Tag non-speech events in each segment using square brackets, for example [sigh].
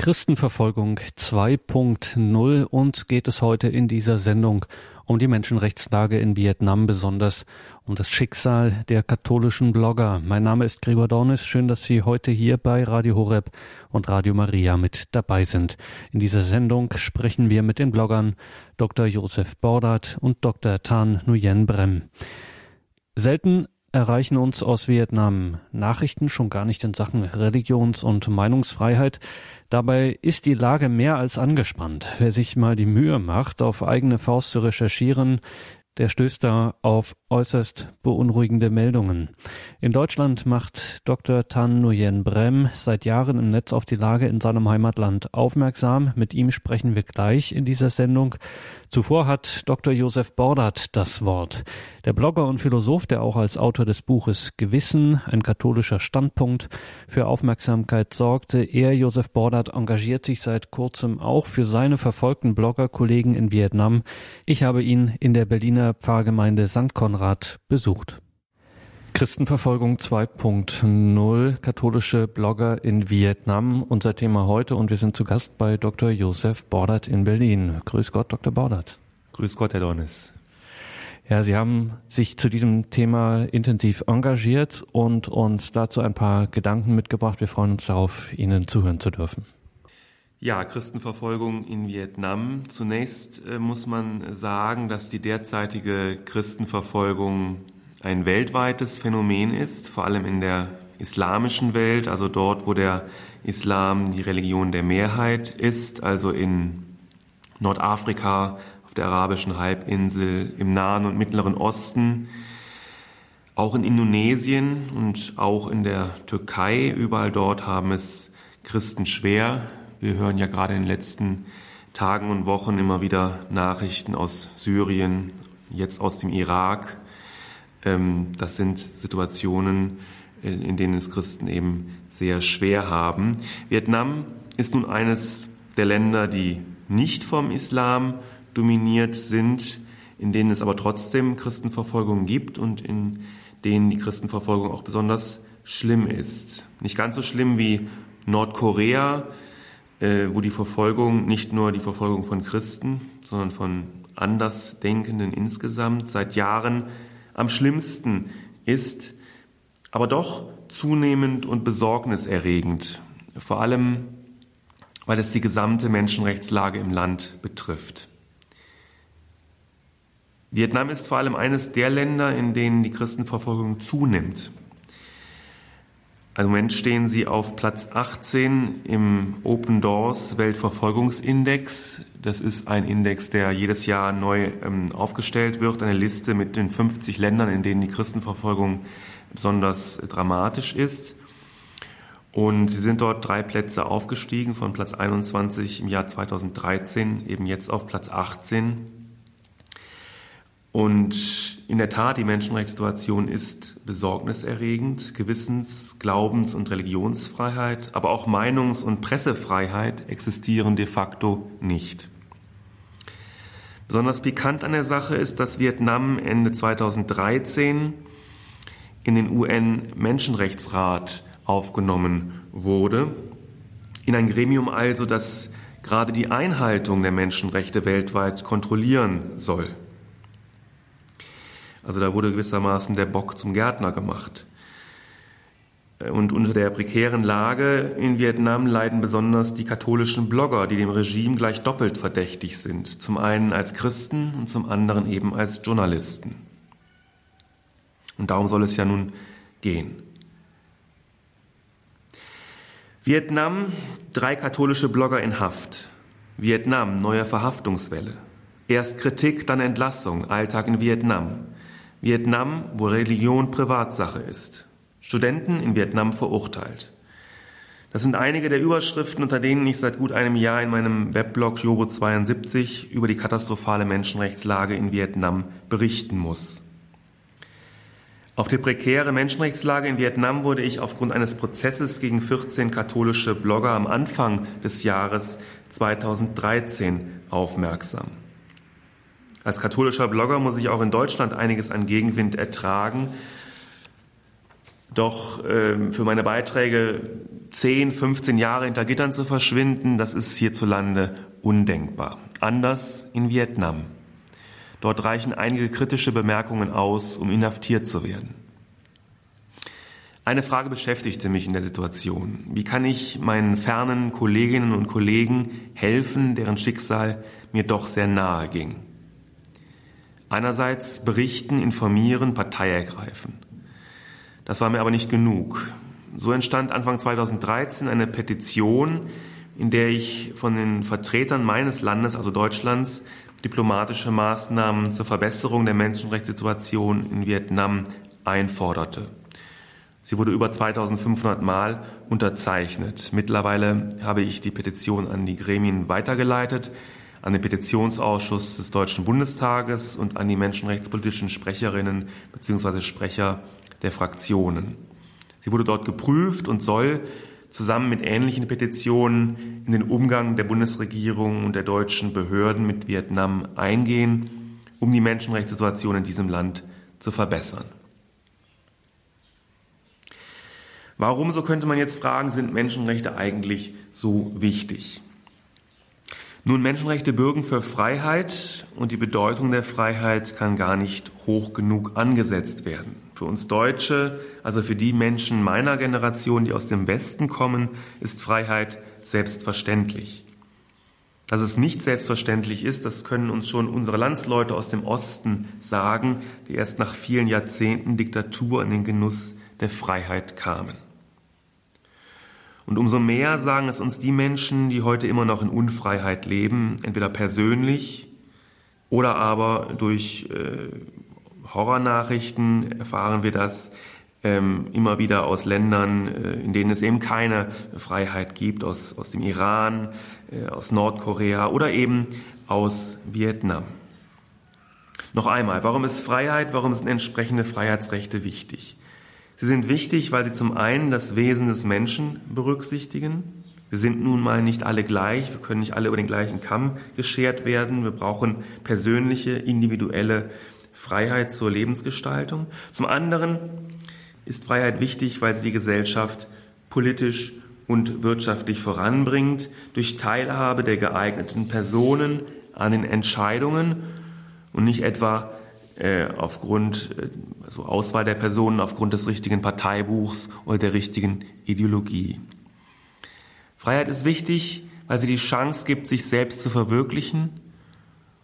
Christenverfolgung 2.0 und geht es heute in dieser Sendung um die Menschenrechtslage in Vietnam, besonders um das Schicksal der katholischen Blogger. Mein Name ist Gregor Dornis. Schön, dass Sie heute hier bei Radio Horeb und Radio Maria mit dabei sind. In dieser Sendung sprechen wir mit den Bloggern Dr. Josef Bordat und Dr. Tan Nguyen Brem. Selten erreichen uns aus Vietnam Nachrichten schon gar nicht in Sachen Religions- und Meinungsfreiheit. Dabei ist die Lage mehr als angespannt. Wer sich mal die Mühe macht, auf eigene Faust zu recherchieren, der stößt da auf äußerst beunruhigende Meldungen. In Deutschland macht Dr. Tan Nguyen Brem seit Jahren im Netz auf die Lage in seinem Heimatland aufmerksam. Mit ihm sprechen wir gleich in dieser Sendung. Zuvor hat Dr. Josef Bordat das Wort. Der Blogger und Philosoph, der auch als Autor des Buches Gewissen, ein katholischer Standpunkt, für Aufmerksamkeit sorgte. Er, Josef Bordat, engagiert sich seit kurzem auch für seine verfolgten Bloggerkollegen in Vietnam. Ich habe ihn in der Berliner Pfarrgemeinde St. Konrad besucht. Christenverfolgung 2.0, katholische Blogger in Vietnam, unser Thema heute und wir sind zu Gast bei Dr. Josef Bordert in Berlin. Grüß Gott, Dr. Bordert. Grüß Gott, Herr Dornis. Ja, Sie haben sich zu diesem Thema intensiv engagiert und uns dazu ein paar Gedanken mitgebracht. Wir freuen uns darauf, Ihnen zuhören zu dürfen. Ja, Christenverfolgung in Vietnam. Zunächst äh, muss man sagen, dass die derzeitige Christenverfolgung ein weltweites Phänomen ist, vor allem in der islamischen Welt, also dort, wo der Islam die Religion der Mehrheit ist, also in Nordafrika, auf der arabischen Halbinsel, im Nahen und Mittleren Osten, auch in Indonesien und auch in der Türkei, überall dort haben es Christen schwer. Wir hören ja gerade in den letzten Tagen und Wochen immer wieder Nachrichten aus Syrien, jetzt aus dem Irak, das sind Situationen, in denen es Christen eben sehr schwer haben. Vietnam ist nun eines der Länder, die nicht vom Islam dominiert sind, in denen es aber trotzdem Christenverfolgung gibt und in denen die Christenverfolgung auch besonders schlimm ist. Nicht ganz so schlimm wie Nordkorea, äh, wo die Verfolgung nicht nur die Verfolgung von Christen, sondern von Andersdenkenden insgesamt seit Jahren am schlimmsten ist, aber doch zunehmend und besorgniserregend, vor allem weil es die gesamte Menschenrechtslage im Land betrifft. Vietnam ist vor allem eines der Länder, in denen die Christenverfolgung zunimmt. Im Moment stehen sie auf Platz 18 im Open Doors Weltverfolgungsindex. Das ist ein Index, der jedes Jahr neu ähm, aufgestellt wird, eine Liste mit den 50 Ländern, in denen die Christenverfolgung besonders dramatisch ist. Und sie sind dort drei Plätze aufgestiegen, von Platz 21 im Jahr 2013 eben jetzt auf Platz 18 und in der Tat, die Menschenrechtssituation ist besorgniserregend. Gewissens-, Glaubens- und Religionsfreiheit, aber auch Meinungs- und Pressefreiheit existieren de facto nicht. Besonders pikant an der Sache ist, dass Vietnam Ende 2013 in den UN-Menschenrechtsrat aufgenommen wurde. In ein Gremium also, das gerade die Einhaltung der Menschenrechte weltweit kontrollieren soll. Also da wurde gewissermaßen der Bock zum Gärtner gemacht. Und unter der prekären Lage in Vietnam leiden besonders die katholischen Blogger, die dem Regime gleich doppelt verdächtig sind. Zum einen als Christen und zum anderen eben als Journalisten. Und darum soll es ja nun gehen. Vietnam, drei katholische Blogger in Haft. Vietnam, neue Verhaftungswelle. Erst Kritik, dann Entlassung, Alltag in Vietnam. Vietnam, wo Religion Privatsache ist. Studenten in Vietnam verurteilt. Das sind einige der Überschriften, unter denen ich seit gut einem Jahr in meinem Weblog Jobo 72 über die katastrophale Menschenrechtslage in Vietnam berichten muss. Auf die prekäre Menschenrechtslage in Vietnam wurde ich aufgrund eines Prozesses gegen 14 katholische Blogger am Anfang des Jahres 2013 aufmerksam. Als katholischer Blogger muss ich auch in Deutschland einiges an Gegenwind ertragen. Doch äh, für meine Beiträge 10, 15 Jahre hinter Gittern zu verschwinden, das ist hierzulande undenkbar. Anders in Vietnam. Dort reichen einige kritische Bemerkungen aus, um inhaftiert zu werden. Eine Frage beschäftigte mich in der Situation. Wie kann ich meinen fernen Kolleginnen und Kollegen helfen, deren Schicksal mir doch sehr nahe ging? Einerseits berichten, informieren, Partei ergreifen. Das war mir aber nicht genug. So entstand Anfang 2013 eine Petition, in der ich von den Vertretern meines Landes, also Deutschlands, diplomatische Maßnahmen zur Verbesserung der Menschenrechtssituation in Vietnam einforderte. Sie wurde über 2500 Mal unterzeichnet. Mittlerweile habe ich die Petition an die Gremien weitergeleitet, an den Petitionsausschuss des Deutschen Bundestages und an die menschenrechtspolitischen Sprecherinnen bzw. Sprecher der Fraktionen. Sie wurde dort geprüft und soll zusammen mit ähnlichen Petitionen in den Umgang der Bundesregierung und der deutschen Behörden mit Vietnam eingehen, um die Menschenrechtssituation in diesem Land zu verbessern. Warum, so könnte man jetzt fragen, sind Menschenrechte eigentlich so wichtig? Nun, Menschenrechte bürgen für Freiheit und die Bedeutung der Freiheit kann gar nicht hoch genug angesetzt werden. Für uns Deutsche, also für die Menschen meiner Generation, die aus dem Westen kommen, ist Freiheit selbstverständlich. Dass es nicht selbstverständlich ist, das können uns schon unsere Landsleute aus dem Osten sagen, die erst nach vielen Jahrzehnten Diktatur in den Genuss der Freiheit kamen. Und umso mehr sagen es uns die Menschen, die heute immer noch in Unfreiheit leben, entweder persönlich oder aber durch äh, Horrornachrichten erfahren wir das ähm, immer wieder aus Ländern, äh, in denen es eben keine Freiheit gibt, aus, aus dem Iran, äh, aus Nordkorea oder eben aus Vietnam. Noch einmal, warum ist Freiheit, warum sind entsprechende Freiheitsrechte wichtig? Sie sind wichtig, weil sie zum einen das Wesen des Menschen berücksichtigen. Wir sind nun mal nicht alle gleich, wir können nicht alle über den gleichen Kamm geschert werden. Wir brauchen persönliche, individuelle Freiheit zur Lebensgestaltung. Zum anderen ist Freiheit wichtig, weil sie die Gesellschaft politisch und wirtschaftlich voranbringt, durch Teilhabe der geeigneten Personen an den Entscheidungen und nicht etwa äh, aufgrund äh, also Auswahl der Personen aufgrund des richtigen Parteibuchs oder der richtigen Ideologie. Freiheit ist wichtig, weil sie die Chance gibt, sich selbst zu verwirklichen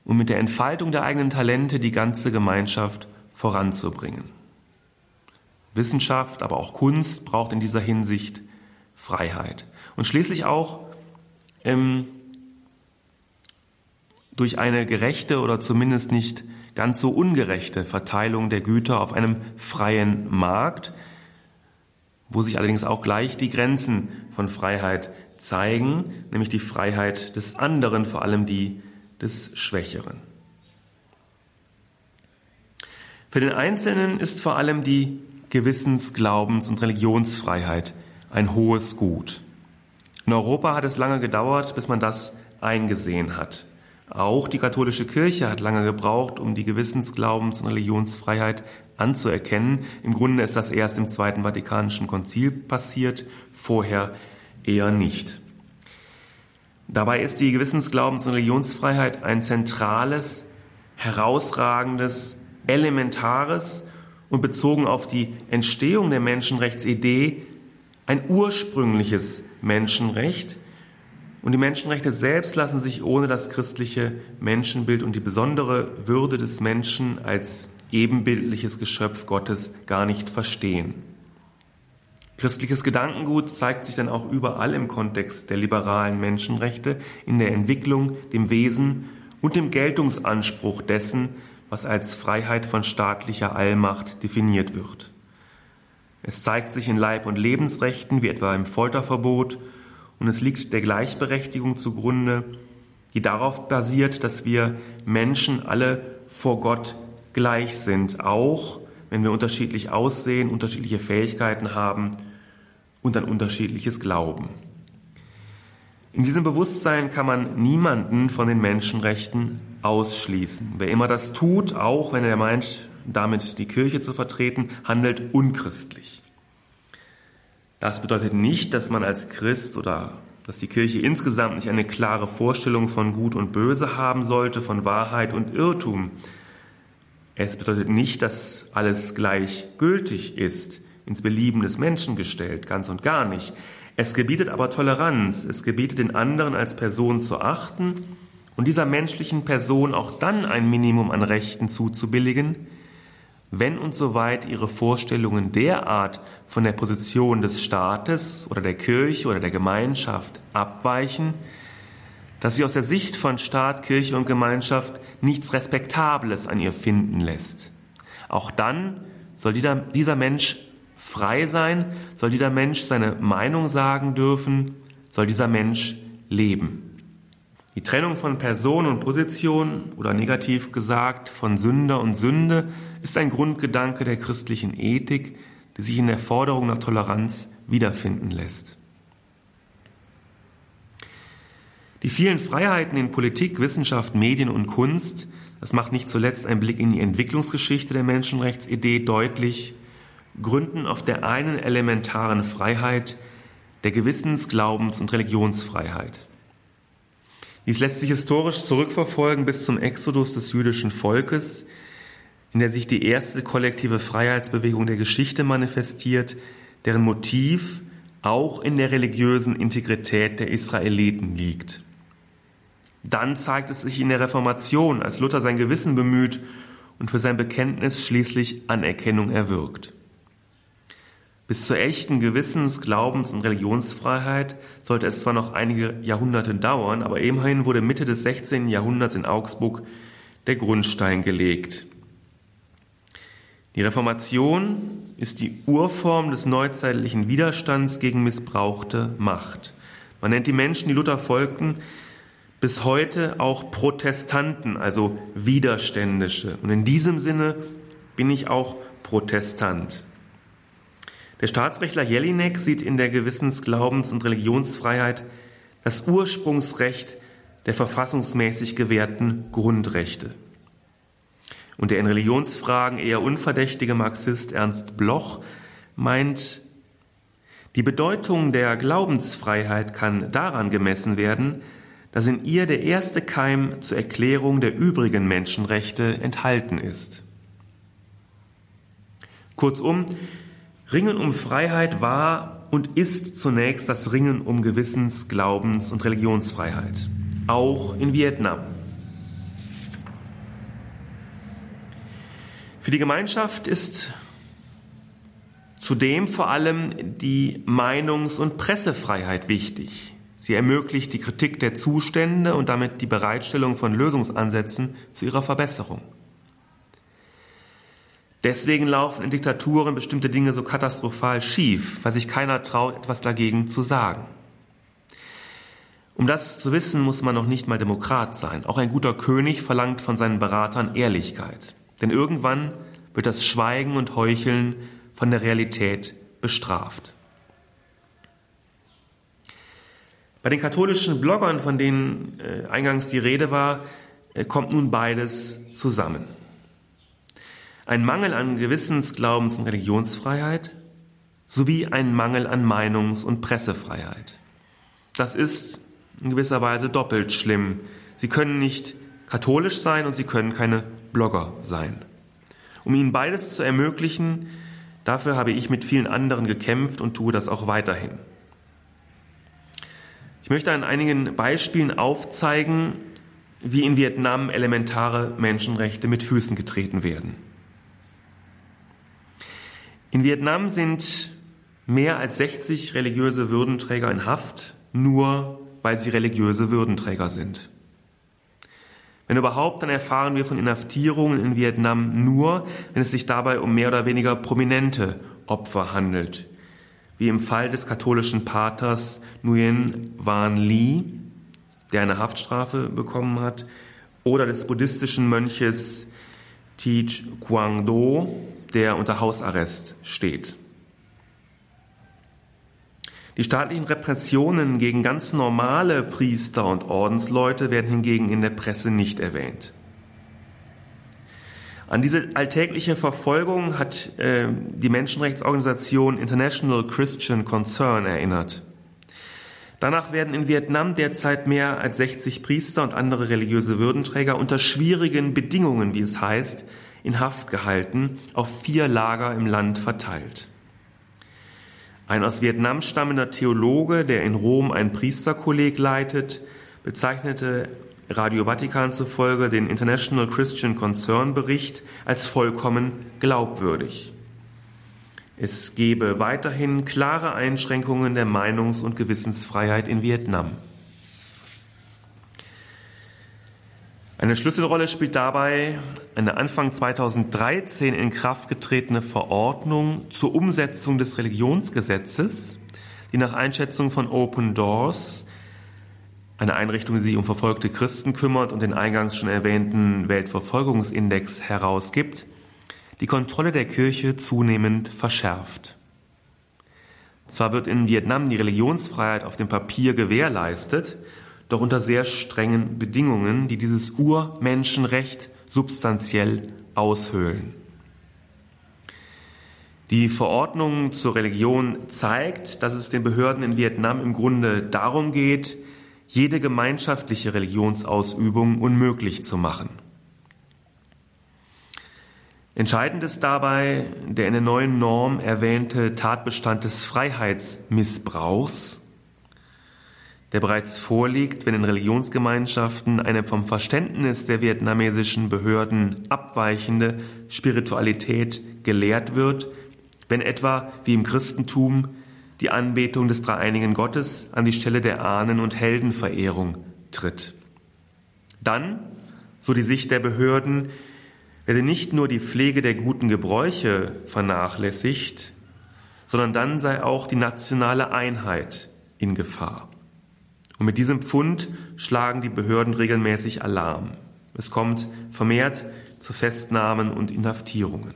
und mit der Entfaltung der eigenen Talente die ganze Gemeinschaft voranzubringen. Wissenschaft, aber auch Kunst braucht in dieser Hinsicht Freiheit. Und schließlich auch ähm, durch eine gerechte oder zumindest nicht ganz so ungerechte Verteilung der Güter auf einem freien Markt, wo sich allerdings auch gleich die Grenzen von Freiheit zeigen, nämlich die Freiheit des anderen, vor allem die des Schwächeren. Für den Einzelnen ist vor allem die Gewissens-, Glaubens- und Religionsfreiheit ein hohes Gut. In Europa hat es lange gedauert, bis man das eingesehen hat. Auch die katholische Kirche hat lange gebraucht, um die Gewissens-, Glaubens- und Religionsfreiheit anzuerkennen. Im Grunde ist das erst im Zweiten Vatikanischen Konzil passiert, vorher eher nicht. Dabei ist die Gewissens-, Glaubens- und Religionsfreiheit ein zentrales, herausragendes, elementares und bezogen auf die Entstehung der Menschenrechtsidee ein ursprüngliches Menschenrecht, und die Menschenrechte selbst lassen sich ohne das christliche Menschenbild und die besondere Würde des Menschen als ebenbildliches Geschöpf Gottes gar nicht verstehen. Christliches Gedankengut zeigt sich dann auch überall im Kontext der liberalen Menschenrechte, in der Entwicklung, dem Wesen und dem Geltungsanspruch dessen, was als Freiheit von staatlicher Allmacht definiert wird. Es zeigt sich in Leib- und Lebensrechten, wie etwa im Folterverbot und es liegt der Gleichberechtigung zugrunde, die darauf basiert, dass wir Menschen alle vor Gott gleich sind, auch wenn wir unterschiedlich aussehen, unterschiedliche Fähigkeiten haben und ein unterschiedliches Glauben. In diesem Bewusstsein kann man niemanden von den Menschenrechten ausschließen. Wer immer das tut, auch wenn er meint, damit die Kirche zu vertreten, handelt unchristlich. Das bedeutet nicht, dass man als Christ oder dass die Kirche insgesamt nicht eine klare Vorstellung von Gut und Böse haben sollte, von Wahrheit und Irrtum. Es bedeutet nicht, dass alles gleichgültig ist, ins Belieben des Menschen gestellt, ganz und gar nicht. Es gebietet aber Toleranz, es gebietet den anderen als Person zu achten und dieser menschlichen Person auch dann ein Minimum an Rechten zuzubilligen, wenn und soweit ihre Vorstellungen derart von der Position des Staates oder der Kirche oder der Gemeinschaft abweichen, dass sie aus der Sicht von Staat, Kirche und Gemeinschaft nichts Respektables an ihr finden lässt. Auch dann soll dieser, dieser Mensch frei sein, soll dieser Mensch seine Meinung sagen dürfen, soll dieser Mensch leben. Die Trennung von Person und Position oder negativ gesagt von Sünder und Sünde ist ein Grundgedanke der christlichen Ethik, die sich in der Forderung nach Toleranz wiederfinden lässt. Die vielen Freiheiten in Politik, Wissenschaft, Medien und Kunst, das macht nicht zuletzt ein Blick in die Entwicklungsgeschichte der Menschenrechtsidee deutlich, gründen auf der einen elementaren Freiheit der Gewissens-, Glaubens- und Religionsfreiheit. Dies lässt sich historisch zurückverfolgen bis zum Exodus des jüdischen Volkes, in der sich die erste kollektive Freiheitsbewegung der Geschichte manifestiert, deren Motiv auch in der religiösen Integrität der Israeliten liegt. Dann zeigt es sich in der Reformation, als Luther sein Gewissen bemüht und für sein Bekenntnis schließlich Anerkennung erwirkt. Bis zur echten Gewissens-, Glaubens- und Religionsfreiheit sollte es zwar noch einige Jahrhunderte dauern, aber immerhin wurde Mitte des 16. Jahrhunderts in Augsburg der Grundstein gelegt. Die Reformation ist die Urform des neuzeitlichen Widerstands gegen missbrauchte Macht. Man nennt die Menschen, die Luther folgten, bis heute auch Protestanten, also Widerständische. Und in diesem Sinne bin ich auch Protestant. Der Staatsrechtler Jelinek sieht in der Gewissens-, Glaubens- und Religionsfreiheit das Ursprungsrecht der verfassungsmäßig gewährten Grundrechte. Und der in Religionsfragen eher unverdächtige Marxist Ernst Bloch meint, die Bedeutung der Glaubensfreiheit kann daran gemessen werden, dass in ihr der erste Keim zur Erklärung der übrigen Menschenrechte enthalten ist. Kurzum, Ringen um Freiheit war und ist zunächst das Ringen um Gewissens-, Glaubens- und Religionsfreiheit, auch in Vietnam. Für die Gemeinschaft ist zudem vor allem die Meinungs- und Pressefreiheit wichtig. Sie ermöglicht die Kritik der Zustände und damit die Bereitstellung von Lösungsansätzen zu ihrer Verbesserung. Deswegen laufen in Diktaturen bestimmte Dinge so katastrophal schief, weil sich keiner traut, etwas dagegen zu sagen. Um das zu wissen, muss man noch nicht mal Demokrat sein. Auch ein guter König verlangt von seinen Beratern Ehrlichkeit. Denn irgendwann wird das Schweigen und Heucheln von der Realität bestraft. Bei den katholischen Bloggern, von denen äh, eingangs die Rede war, äh, kommt nun beides zusammen ein Mangel an Gewissens-, Glaubens- und Religionsfreiheit sowie ein Mangel an Meinungs- und Pressefreiheit. Das ist in gewisser Weise doppelt schlimm. Sie können nicht katholisch sein und sie können keine Blogger sein. Um ihnen beides zu ermöglichen, dafür habe ich mit vielen anderen gekämpft und tue das auch weiterhin. Ich möchte an einigen Beispielen aufzeigen, wie in Vietnam elementare Menschenrechte mit Füßen getreten werden. In Vietnam sind mehr als 60 religiöse Würdenträger in Haft, nur weil sie religiöse Würdenträger sind. Wenn überhaupt, dann erfahren wir von Inhaftierungen in Vietnam nur, wenn es sich dabei um mehr oder weniger prominente Opfer handelt, wie im Fall des katholischen Paters Nguyen Van Ly, der eine Haftstrafe bekommen hat, oder des buddhistischen Mönches Teach Quang Do, der unter Hausarrest steht. Die staatlichen Repressionen gegen ganz normale Priester und Ordensleute werden hingegen in der Presse nicht erwähnt. An diese alltägliche Verfolgung hat äh, die Menschenrechtsorganisation International Christian Concern erinnert. Danach werden in Vietnam derzeit mehr als 60 Priester und andere religiöse Würdenträger unter schwierigen Bedingungen, wie es heißt, in Haft gehalten, auf vier Lager im Land verteilt. Ein aus Vietnam stammender Theologe, der in Rom ein Priesterkolleg leitet, bezeichnete Radio Vatikan zufolge den International Christian Concern Bericht als vollkommen glaubwürdig. Es gebe weiterhin klare Einschränkungen der Meinungs- und Gewissensfreiheit in Vietnam. Eine Schlüsselrolle spielt dabei eine Anfang 2013 in Kraft getretene Verordnung zur Umsetzung des Religionsgesetzes, die nach Einschätzung von Open Doors eine Einrichtung, die sich um verfolgte Christen kümmert und den eingangs schon erwähnten Weltverfolgungsindex herausgibt, die Kontrolle der Kirche zunehmend verschärft. Zwar wird in Vietnam die Religionsfreiheit auf dem Papier gewährleistet, doch unter sehr strengen Bedingungen, die dieses Urmenschenrecht substanziell aushöhlen. Die Verordnung zur Religion zeigt, dass es den Behörden in Vietnam im Grunde darum geht, jede gemeinschaftliche Religionsausübung unmöglich zu machen. Entscheidend ist dabei der in der neuen Norm erwähnte Tatbestand des Freiheitsmissbrauchs, der bereits vorliegt, wenn in Religionsgemeinschaften eine vom Verständnis der vietnamesischen Behörden abweichende Spiritualität gelehrt wird, wenn etwa, wie im Christentum, die Anbetung des dreieinigen Gottes an die Stelle der Ahnen- und Heldenverehrung tritt. Dann, so die Sicht der Behörden, werde nicht nur die Pflege der guten Gebräuche vernachlässigt, sondern dann sei auch die nationale Einheit in Gefahr. Und mit diesem Pfund schlagen die Behörden regelmäßig Alarm. Es kommt vermehrt zu Festnahmen und Inhaftierungen.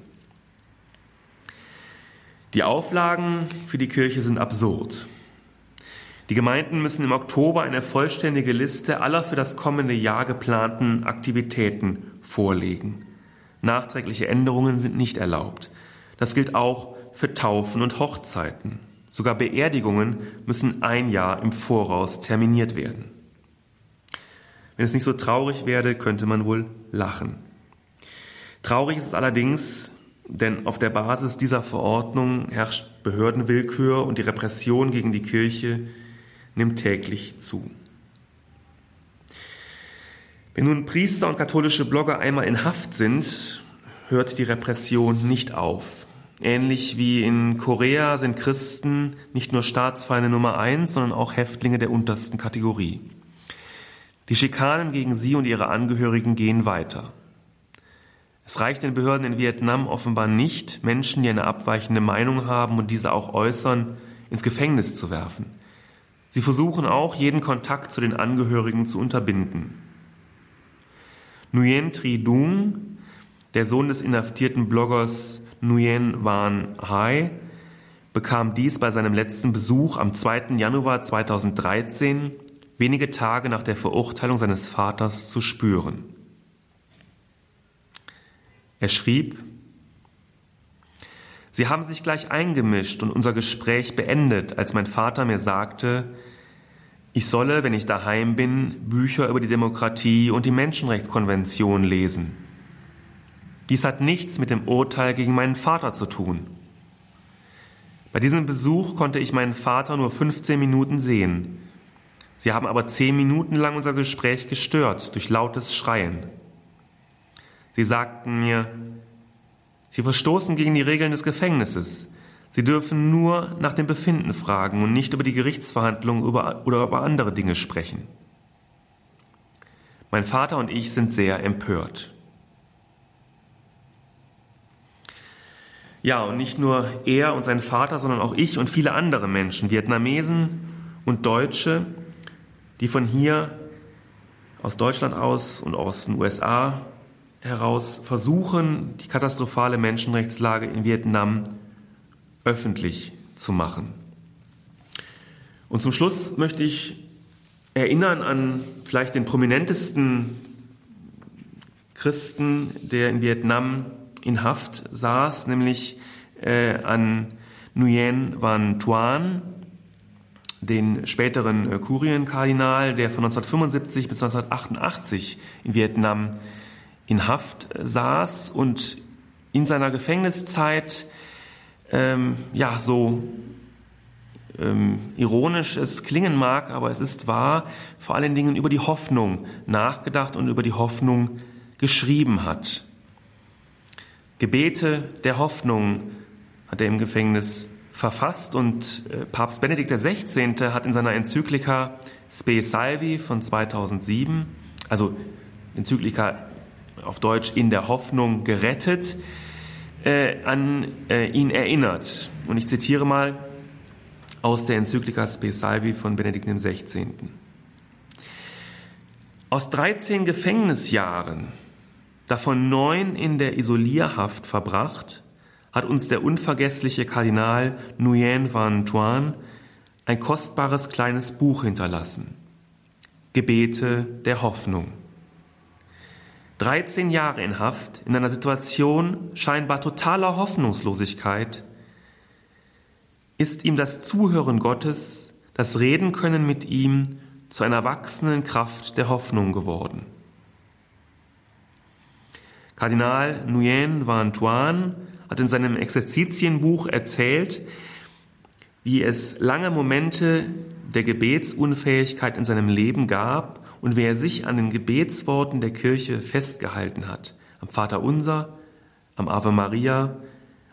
Die Auflagen für die Kirche sind absurd. Die Gemeinden müssen im Oktober eine vollständige Liste aller für das kommende Jahr geplanten Aktivitäten vorlegen. Nachträgliche Änderungen sind nicht erlaubt. Das gilt auch für Taufen und Hochzeiten. Sogar Beerdigungen müssen ein Jahr im Voraus terminiert werden. Wenn es nicht so traurig werde, könnte man wohl lachen. Traurig ist es allerdings, denn auf der Basis dieser Verordnung herrscht Behördenwillkür und die Repression gegen die Kirche nimmt täglich zu. Wenn nun Priester und katholische Blogger einmal in Haft sind, hört die Repression nicht auf. Ähnlich wie in Korea sind Christen nicht nur Staatsfeinde Nummer eins, sondern auch Häftlinge der untersten Kategorie. Die Schikanen gegen sie und ihre Angehörigen gehen weiter. Es reicht den Behörden in Vietnam offenbar nicht, Menschen, die eine abweichende Meinung haben und diese auch äußern, ins Gefängnis zu werfen. Sie versuchen auch, jeden Kontakt zu den Angehörigen zu unterbinden. Nguyen Tri Dung, der Sohn des inhaftierten Bloggers Nguyen Van Hai, bekam dies bei seinem letzten Besuch am 2. Januar 2013, wenige Tage nach der Verurteilung seines Vaters, zu spüren. Er schrieb, Sie haben sich gleich eingemischt und unser Gespräch beendet, als mein Vater mir sagte, ich solle, wenn ich daheim bin, Bücher über die Demokratie und die Menschenrechtskonvention lesen. Dies hat nichts mit dem Urteil gegen meinen Vater zu tun. Bei diesem Besuch konnte ich meinen Vater nur 15 Minuten sehen. Sie haben aber zehn Minuten lang unser Gespräch gestört durch lautes Schreien. Sie sagten mir, Sie verstoßen gegen die Regeln des Gefängnisses. Sie dürfen nur nach dem Befinden fragen und nicht über die Gerichtsverhandlungen oder über andere Dinge sprechen. Mein Vater und ich sind sehr empört. Ja, und nicht nur er und sein Vater, sondern auch ich und viele andere Menschen, Vietnamesen und Deutsche, die von hier aus Deutschland aus und aus den USA heraus versuchen, die katastrophale Menschenrechtslage in Vietnam öffentlich zu machen. Und zum Schluss möchte ich erinnern an vielleicht den prominentesten Christen, der in Vietnam in Haft saß, nämlich äh, an Nguyen Van Thuan, den späteren äh, Kurienkardinal, der von 1975 bis 1988 in Vietnam in Haft saß und in seiner Gefängniszeit ähm, ja so ähm, ironisch es klingen mag, aber es ist wahr, vor allen Dingen über die Hoffnung nachgedacht und über die Hoffnung geschrieben hat. Gebete der Hoffnung hat er im Gefängnis verfasst und äh, Papst Benedikt XVI. hat in seiner Enzyklika Spe Salvi von 2007, also Enzyklika auf Deutsch in der Hoffnung gerettet, äh, an äh, ihn erinnert. Und ich zitiere mal aus der Enzyklika Spe Salvi von Benedikt XVI. Aus 13 Gefängnisjahren, davon neun in der Isolierhaft verbracht, hat uns der unvergessliche Kardinal Nguyen Van Thuan ein kostbares kleines Buch hinterlassen. Gebete der Hoffnung. 13 Jahre in Haft, in einer Situation scheinbar totaler Hoffnungslosigkeit, ist ihm das Zuhören Gottes, das Reden können mit ihm zu einer wachsenden Kraft der Hoffnung geworden. Kardinal Nguyen Van Thuan hat in seinem Exerzitienbuch erzählt, wie es lange Momente der Gebetsunfähigkeit in seinem Leben gab und wie er sich an den Gebetsworten der Kirche festgehalten hat. Am Vater Unser, am Ave Maria,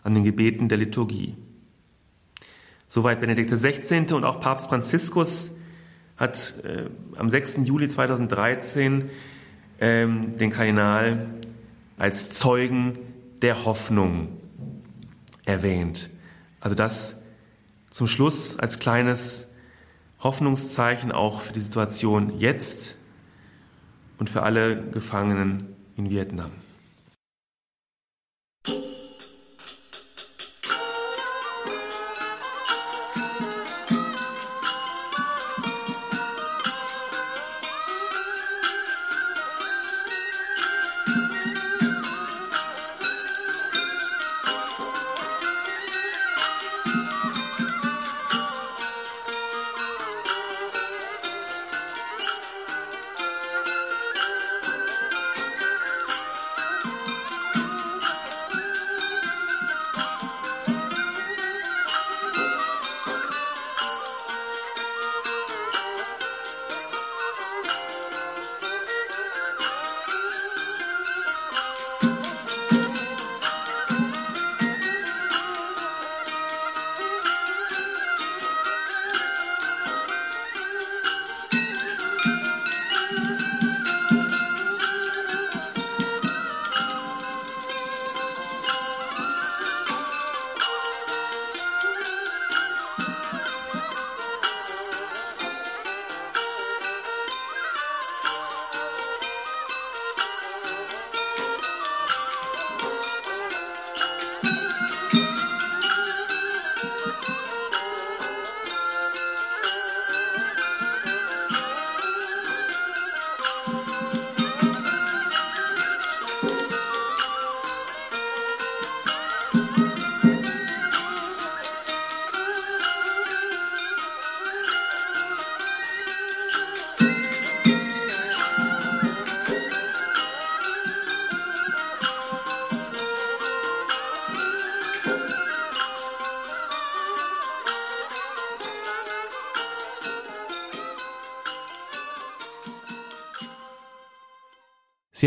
an den Gebeten der Liturgie. Soweit Benedikt XVI. und auch Papst Franziskus hat äh, am 6. Juli 2013 ähm, den Kardinal als Zeugen der Hoffnung erwähnt. Also das zum Schluss als kleines Hoffnungszeichen auch für die Situation jetzt und für alle Gefangenen in Vietnam.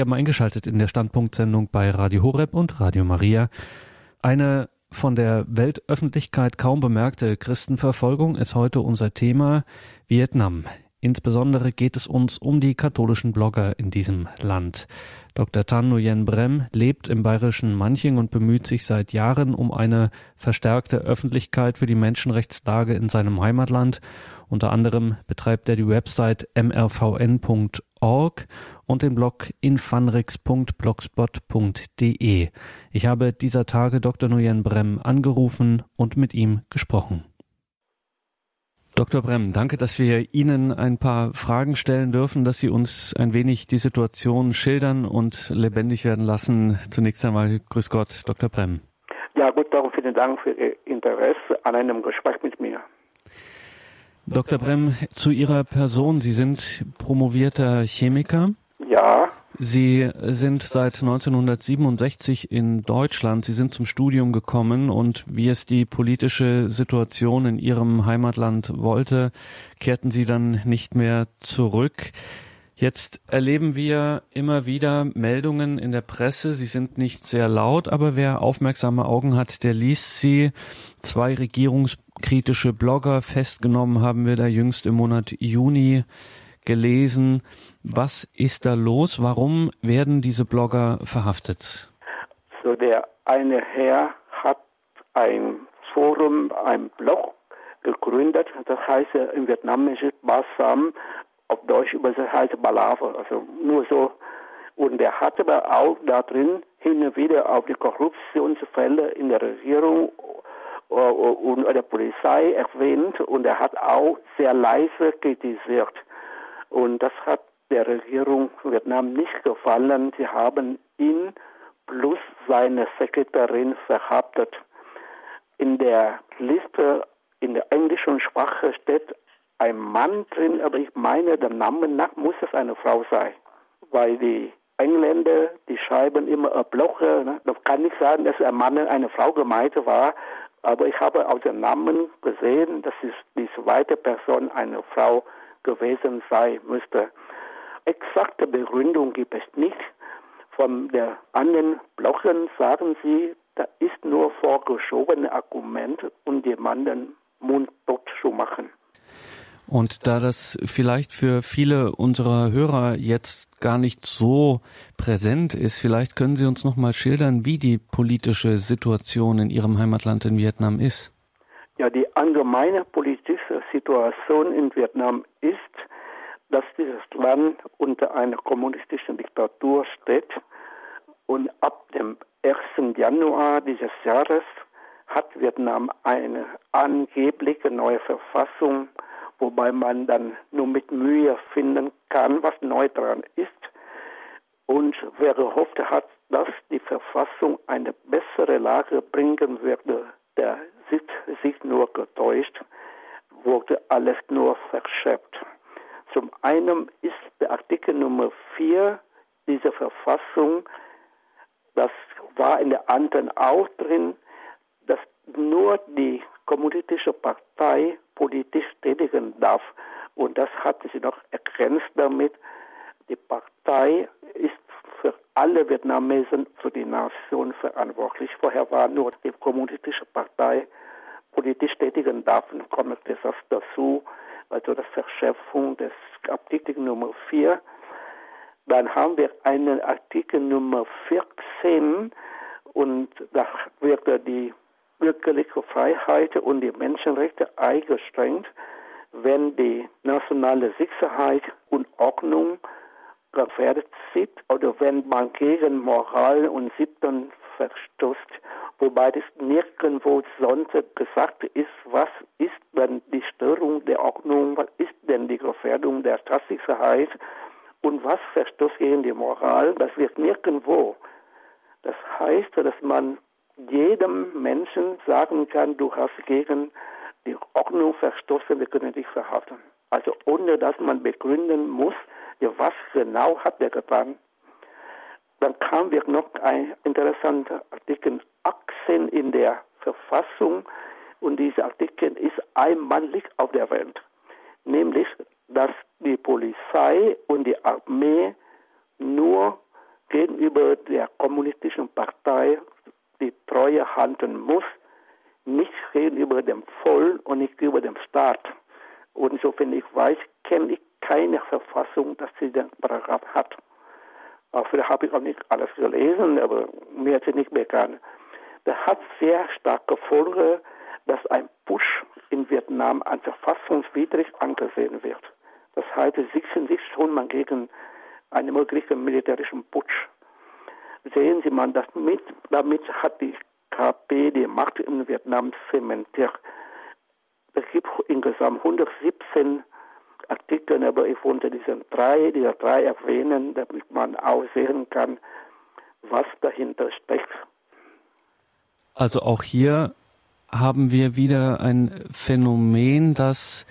Sie haben eingeschaltet in der Standpunktsendung bei Radio Horeb und Radio Maria. Eine von der Weltöffentlichkeit kaum bemerkte Christenverfolgung ist heute unser Thema Vietnam. Insbesondere geht es uns um die katholischen Blogger in diesem Land. Dr. Tan Nguyen Brem lebt im bayerischen Manching und bemüht sich seit Jahren um eine verstärkte Öffentlichkeit für die Menschenrechtslage in seinem Heimatland. Unter anderem betreibt er die Website mrvn.org und den Blog infanrix.blogspot.de. Ich habe dieser Tage Dr. Nguyen Brem angerufen und mit ihm gesprochen. Dr. Bremm, danke, dass wir Ihnen ein paar Fragen stellen dürfen, dass Sie uns ein wenig die Situation schildern und lebendig werden lassen. Zunächst einmal Grüß Gott, Dr. Bremm. Ja, gut, darum vielen Dank für Ihr Interesse an einem Gespräch mit mir. Dr. Bremm, zu Ihrer Person. Sie sind promovierter Chemiker. Ja. Sie sind seit 1967 in Deutschland. Sie sind zum Studium gekommen und wie es die politische Situation in Ihrem Heimatland wollte, kehrten Sie dann nicht mehr zurück. Jetzt erleben wir immer wieder Meldungen in der Presse. Sie sind nicht sehr laut, aber wer aufmerksame Augen hat, der liest sie. Zwei regierungskritische Blogger festgenommen haben wir da jüngst im Monat Juni gelesen. Was ist da los? Warum werden diese Blogger verhaftet? So der eine Herr hat ein Forum, ein Blog gegründet. Das heißt im Vietnamischen Basam, auf Deutsch übersetzt heißt Balava. Also nur so. Und er hat aber auch da drin hin und wieder auf die Korruptionsfälle in der Regierung äh, und der Polizei erwähnt und er hat auch sehr leise kritisiert. Und das hat der Regierung Vietnam nicht gefallen. Sie haben ihn plus seine Sekretärin verhaftet. In der Liste in der englischen Sprache steht ein Mann drin, aber ich meine, der Name nach muss es eine Frau sein, weil die Engländer, die schreiben immer ein Blocher. Ne? Das kann nicht sagen, dass ein Mann eine Frau gemeint war, aber ich habe aus dem Namen gesehen, dass die zweite Person eine Frau gewesen sein müsste. Exakte Begründung gibt es nicht. Von der anderen Blocken sagen sie, da ist nur vorgeschobene Argument, um jemanden mundtot zu machen. Und da das vielleicht für viele unserer Hörer jetzt gar nicht so präsent ist, vielleicht können Sie uns noch mal schildern, wie die politische Situation in Ihrem Heimatland in Vietnam ist. Ja, die allgemeine politische Situation in Vietnam ist, dass dieses Land unter einer kommunistischen Diktatur steht und ab dem 1. Januar dieses Jahres hat Vietnam eine angebliche neue Verfassung, wobei man dann nur mit Mühe finden kann, was neu dran ist. Und wer gehofft hat, dass die Verfassung eine bessere Lage bringen würde, der sieht sich nur getäuscht, wurde alles nur verschärft. Zum einen ist der Artikel Nummer 4 dieser Verfassung, das war in der anderen auch drin, dass nur die kommunistische Partei politisch tätigen darf. Und das hatte sie noch ergänzt damit, die Partei ist für alle Vietnamesen, für die Nation verantwortlich. Vorher war nur die kommunistische Partei politisch tätigen darf. Dann kommt das dazu, also das Verschärfung des Artikel Nummer 4. Dann haben wir einen Artikel Nummer 14 und da wird die bürgerliche Freiheit und die Menschenrechte eingeschränkt, wenn die nationale Sicherheit und Ordnung gefährdet sind oder wenn man gegen Moral und Sitten verstößt wobei das nirgendwo sonst gesagt ist, was ist denn die Störung der Ordnung, was ist denn die Gefährdung der Staatssicherheit und was verstößt gegen die Moral, das wird nirgendwo. Das heißt, dass man jedem Menschen sagen kann, du hast gegen die Ordnung verstoßen, wir können dich verhaften. Also ohne dass man begründen muss, was genau hat er getan. Dann kam wir noch ein interessanter Artikel 18 in der Verfassung und dieser Artikel ist einmalig auf der Welt, nämlich dass die Polizei und die Armee nur gegenüber der kommunistischen Partei die Treue halten muss, nicht gegenüber dem Volk und nicht gegenüber dem Staat. Und insofern ich weiß, kenne ich keine Verfassung, dass sie den Paragraph hat. Auch vielleicht habe ich auch nicht alles gelesen, aber mir ist nicht bekannt. Das hat sehr starke Folge, dass ein Putsch in Vietnam als verfassungswidrig angesehen wird. Das heißt, sie sichern sich schon mal gegen einen möglichen militärischen Putsch. Sehen Sie mal, damit, damit hat die KP die Macht in Vietnam zementiert. Es gibt insgesamt 117 Artikel, aber ich wollte diese drei, diese drei erwähnen, damit man auch sehen kann, was dahinter steckt. Also auch hier haben wir wieder ein Phänomen, das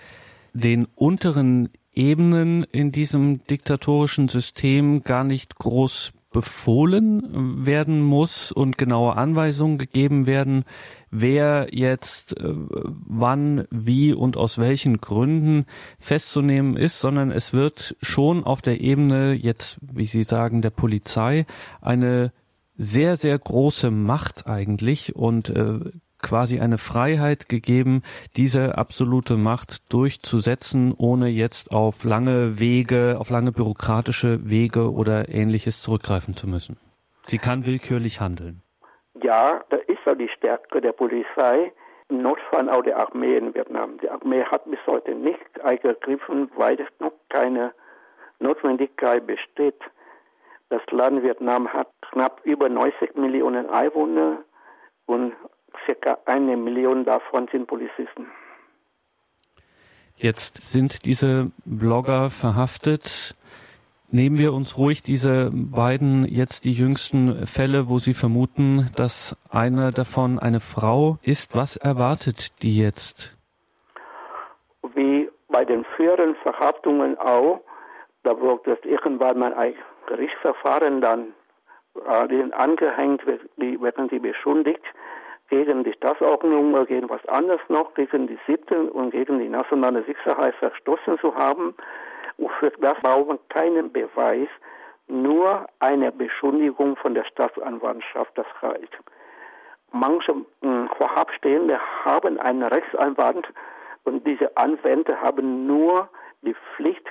den unteren Ebenen in diesem diktatorischen System gar nicht groß befohlen werden muss und genaue Anweisungen gegeben werden, wer jetzt äh, wann, wie und aus welchen Gründen festzunehmen ist, sondern es wird schon auf der Ebene jetzt, wie Sie sagen, der Polizei eine sehr, sehr große Macht eigentlich und äh, quasi eine Freiheit gegeben, diese absolute Macht durchzusetzen, ohne jetzt auf lange Wege, auf lange bürokratische Wege oder ähnliches zurückgreifen zu müssen. Sie kann willkürlich handeln. Ja, das ist ja die Stärke der Polizei. Im Notfall auch der Armee in Vietnam. Die Armee hat bis heute nicht eingegriffen, weil es noch keine Notwendigkeit besteht. Das Land Vietnam hat knapp über 90 Millionen Einwohner und circa eine Million davon sind Polizisten. Jetzt sind diese Blogger verhaftet. Nehmen wir uns ruhig diese beiden jetzt die jüngsten Fälle, wo Sie vermuten, dass eine davon eine Frau ist. Was erwartet die jetzt? Wie bei den früheren Verhaftungen auch, da wurde irgendwann mal ein Gerichtsverfahren dann äh, angehängt, werden sie beschuldigt gegen die Staatsordnung oder gegen was anderes noch, gegen die Sitte und gegen die nationale Sicherheit verstoßen zu haben. Und für das braucht man keinen Beweis, nur eine Beschuldigung von der Staatsanwaltschaft, das reicht. Manche hm, Vorhabstehende haben einen Rechtsanwalt und diese Anwälte haben nur die Pflicht,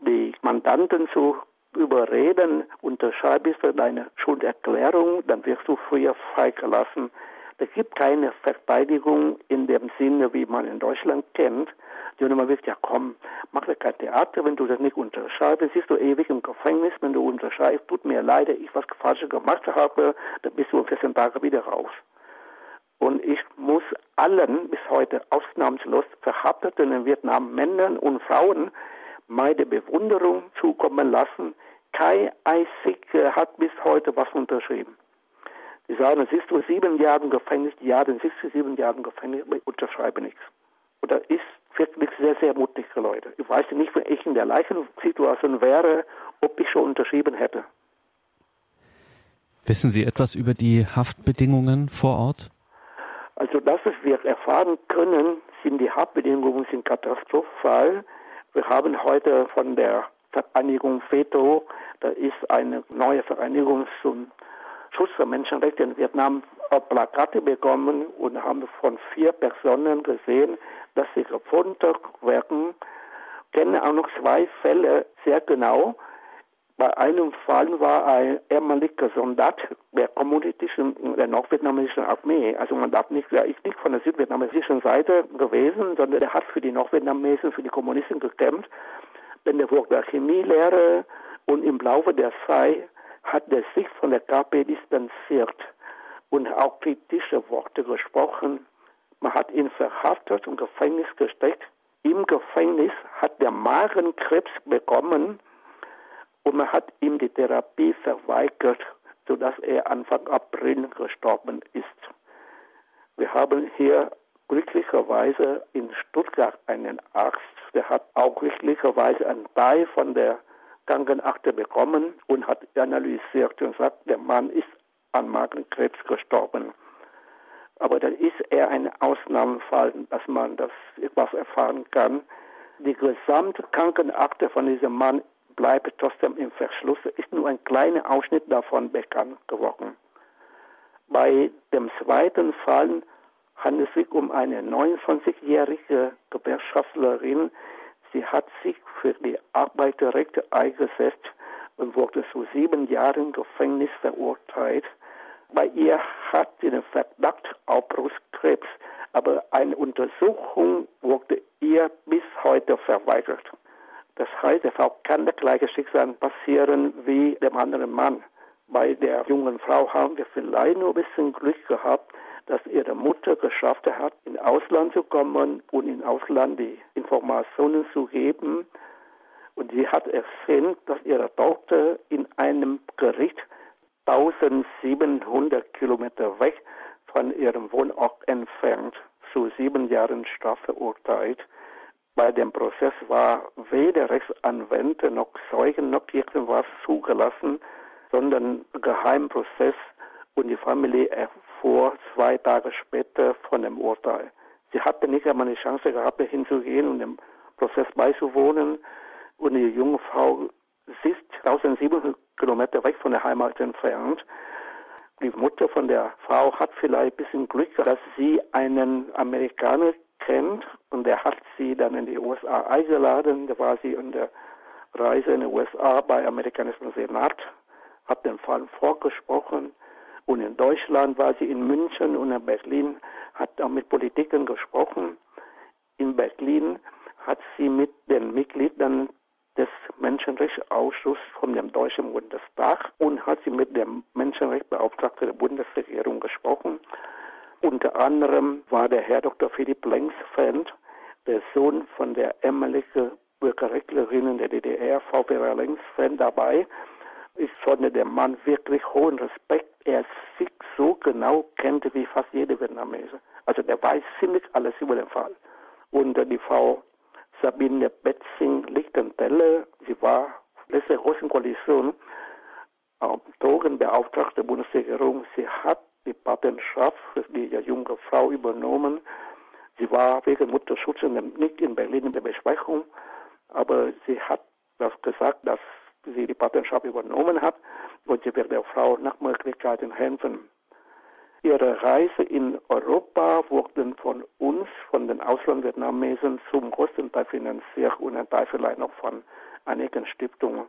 die Mandanten zu überreden, unterschreibst du deine Schulderklärung, dann wirst du früher freigelassen. Es gibt keine Verteidigung in dem Sinne, wie man in Deutschland kennt. Die man sagt, ja komm, mach dir kein Theater, wenn du das nicht unterschreibst, siehst du ewig im Gefängnis, wenn du unterschreibst, tut mir leid, ich was Falsches gemacht habe, dann bist du in 14 Tagen wieder raus. Und ich muss allen bis heute ausnahmslos Verhafteten in Vietnam, Männern und Frauen, meine Bewunderung zukommen lassen. Kein einziger hat bis heute was unterschrieben. Die sagen, es ist nur sieben Jahre Gefängnis, ja, dann sitzt du sieben Jahre Gefängnis, aber ich unterschreibe nichts. Und das ist wirklich sehr, sehr mutig für Leute. Ich weiß nicht, wenn ich in der gleichen Situation wäre, ob ich schon unterschrieben hätte. Wissen Sie etwas über die Haftbedingungen vor Ort? Also das, was wir erfahren können, sind die Haftbedingungen sind katastrophal. Wir haben heute von der Vereinigung FETO, da ist eine neue Vereinigung zum Schutz der Menschenrechte in Vietnam Plakate bekommen und haben von vier Personen gesehen, dass sie gefunden werden. Ich kenne auch noch zwei Fälle sehr genau. Bei einem Fall war ein ehemaliger Soldat der kommunistischen, der nordvietnamesischen Armee. Also man darf nicht, er ist nicht von der südvietnamesischen Seite gewesen, sondern er hat für die Nordvietnamesen, für die Kommunisten gekämpft. Denn er wurde Chemielehrer und im Laufe der Zeit hat er sich von der KP distanziert und auch kritische Worte gesprochen. Man hat ihn verhaftet und Gefängnis gesteckt. Im Gefängnis hat er Magenkrebs bekommen und man hat ihm die Therapie verweigert, sodass er Anfang April gestorben ist. Wir haben hier glücklicherweise in Stuttgart einen Arzt, der hat auch glücklicherweise einen Teil von der Krankenakte bekommen und hat analysiert und sagt, der Mann ist an Magenkrebs gestorben. Aber das ist eher ein Ausnahmefall, dass man das etwas erfahren kann. Die gesamte Krankenakte von diesem Mann bleibt trotzdem im Verschluss. Ist nur ein kleiner Ausschnitt davon bekannt geworden. Bei dem zweiten Fall handelt es sich um eine 29-jährige Gewerkschaftlerin, Sie hat sich für die Arbeiterrechte eingesetzt und wurde zu sieben Jahren Gefängnis verurteilt. Bei ihr hat sie den Verdacht auf Brustkrebs, aber eine Untersuchung wurde ihr bis heute verweigert. Das heißt, der Frau kann das gleiche Schicksal passieren wie dem anderen Mann. Bei der jungen Frau haben wir vielleicht nur ein bisschen Glück gehabt, dass ihre Mutter geschafft hat, in Ausland zu kommen und in Ausland die Informationen zu geben. Und sie hat erzählt, dass ihre Tochter in einem Gericht 1700 Kilometer weg von ihrem Wohnort entfernt zu sieben Jahren Strafe verurteilt. Bei dem Prozess war weder Rechtsanwender noch Zeugen noch irgendwas zugelassen, sondern Geheimprozess und die Familie erfuhr zwei Tage später von dem Urteil. Sie hatte nicht einmal eine Chance gehabt, hinzugehen und dem Prozess beizuwohnen. Und die junge Frau ist 1700 Kilometer weg von der Heimat entfernt. Die Mutter von der Frau hat vielleicht ein bisschen Glück, dass sie einen Amerikaner kennt und der hat sie dann in die USA eingeladen. Da war sie in der Reise in die USA bei amerikanischen Senat, hat den Fall vorgesprochen und in Deutschland war sie in München und in Berlin, hat auch mit Politikern gesprochen. In Berlin hat sie mit den Mitgliedern des Menschenrechtsausschusses von dem Deutschen Bundestag und hat sie mit dem Menschenrechtsbeauftragten der Bundesregierung gesprochen. Unter anderem war der Herr Dr. Philipp Lengsfeld, der Sohn von der ehemaligen Bürgerrechtlerin der DDR, Frau Vera Lengsfeld, dabei. Ich fand den Mann wirklich hohen Respekt. Er sich so genau kennt wie fast jede Vietnamese. Also der weiß ziemlich alles über den Fall. Und die Frau Sabine Betzing-Lichtenteller, sie war letzte großen Koalition Drogenbeauftragte der Bundesregierung. Sie hat die Patenschaft für die junge Frau übernommen. Sie war wegen Mutterschutz nicht in Berlin in der Besprechung, aber sie hat das gesagt, dass sie die Patenschaft übernommen hat und sie wird der Frau nach Möglichkeiten helfen. Ihre Reise in Europa wurden von uns, von den Auslandvietnamesen, zum größten Teil finanziert und ein Teil vielleicht noch von einigen Stiftungen.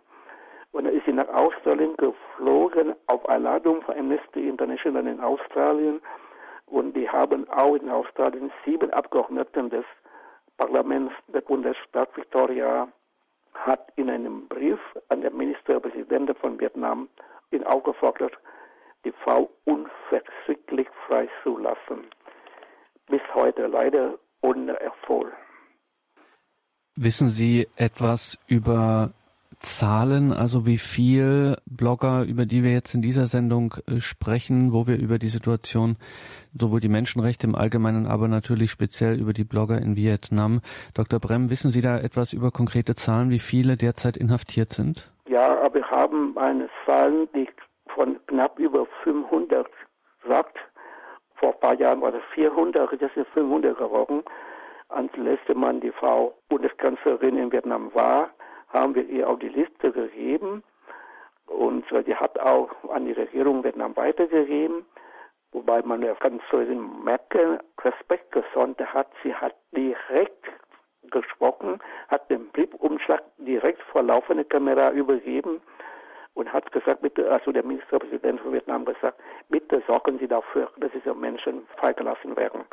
Und dann ist sie nach Australien geflogen auf Einladung von Amnesty International in Australien. Und die haben auch in Australien sieben Abgeordneten des Parlaments der Bundesstaat Victoria hat in einem Brief an den Ministerpräsidenten von Vietnam ihn aufgefordert, die Frau unverzüglich freizulassen. Bis heute leider ohne Erfolg. Wissen Sie etwas über Zahlen, also wie viel Blogger, über die wir jetzt in dieser Sendung äh, sprechen, wo wir über die Situation, sowohl die Menschenrechte im Allgemeinen, aber natürlich speziell über die Blogger in Vietnam. Dr. Brem, wissen Sie da etwas über konkrete Zahlen, wie viele derzeit inhaftiert sind? Ja, aber wir haben eine Zahl, die von knapp über 500 sagt. Vor ein paar Jahren war das 400, das ist 500 geworden. Als letzte Mal die Frau Bundeskanzlerin in Vietnam war, haben wir ihr auch die Liste gegeben und die hat auch an die Regierung Vietnam weitergegeben, wobei man der Kanzlerin Merkel Respekt gesandt hat. Sie hat direkt gesprochen, hat den Briefumschlag direkt vor laufender Kamera übergeben und hat gesagt, bitte, also der Ministerpräsident von Vietnam gesagt, bitte sorgen Sie dafür, dass diese Menschen freigelassen werden.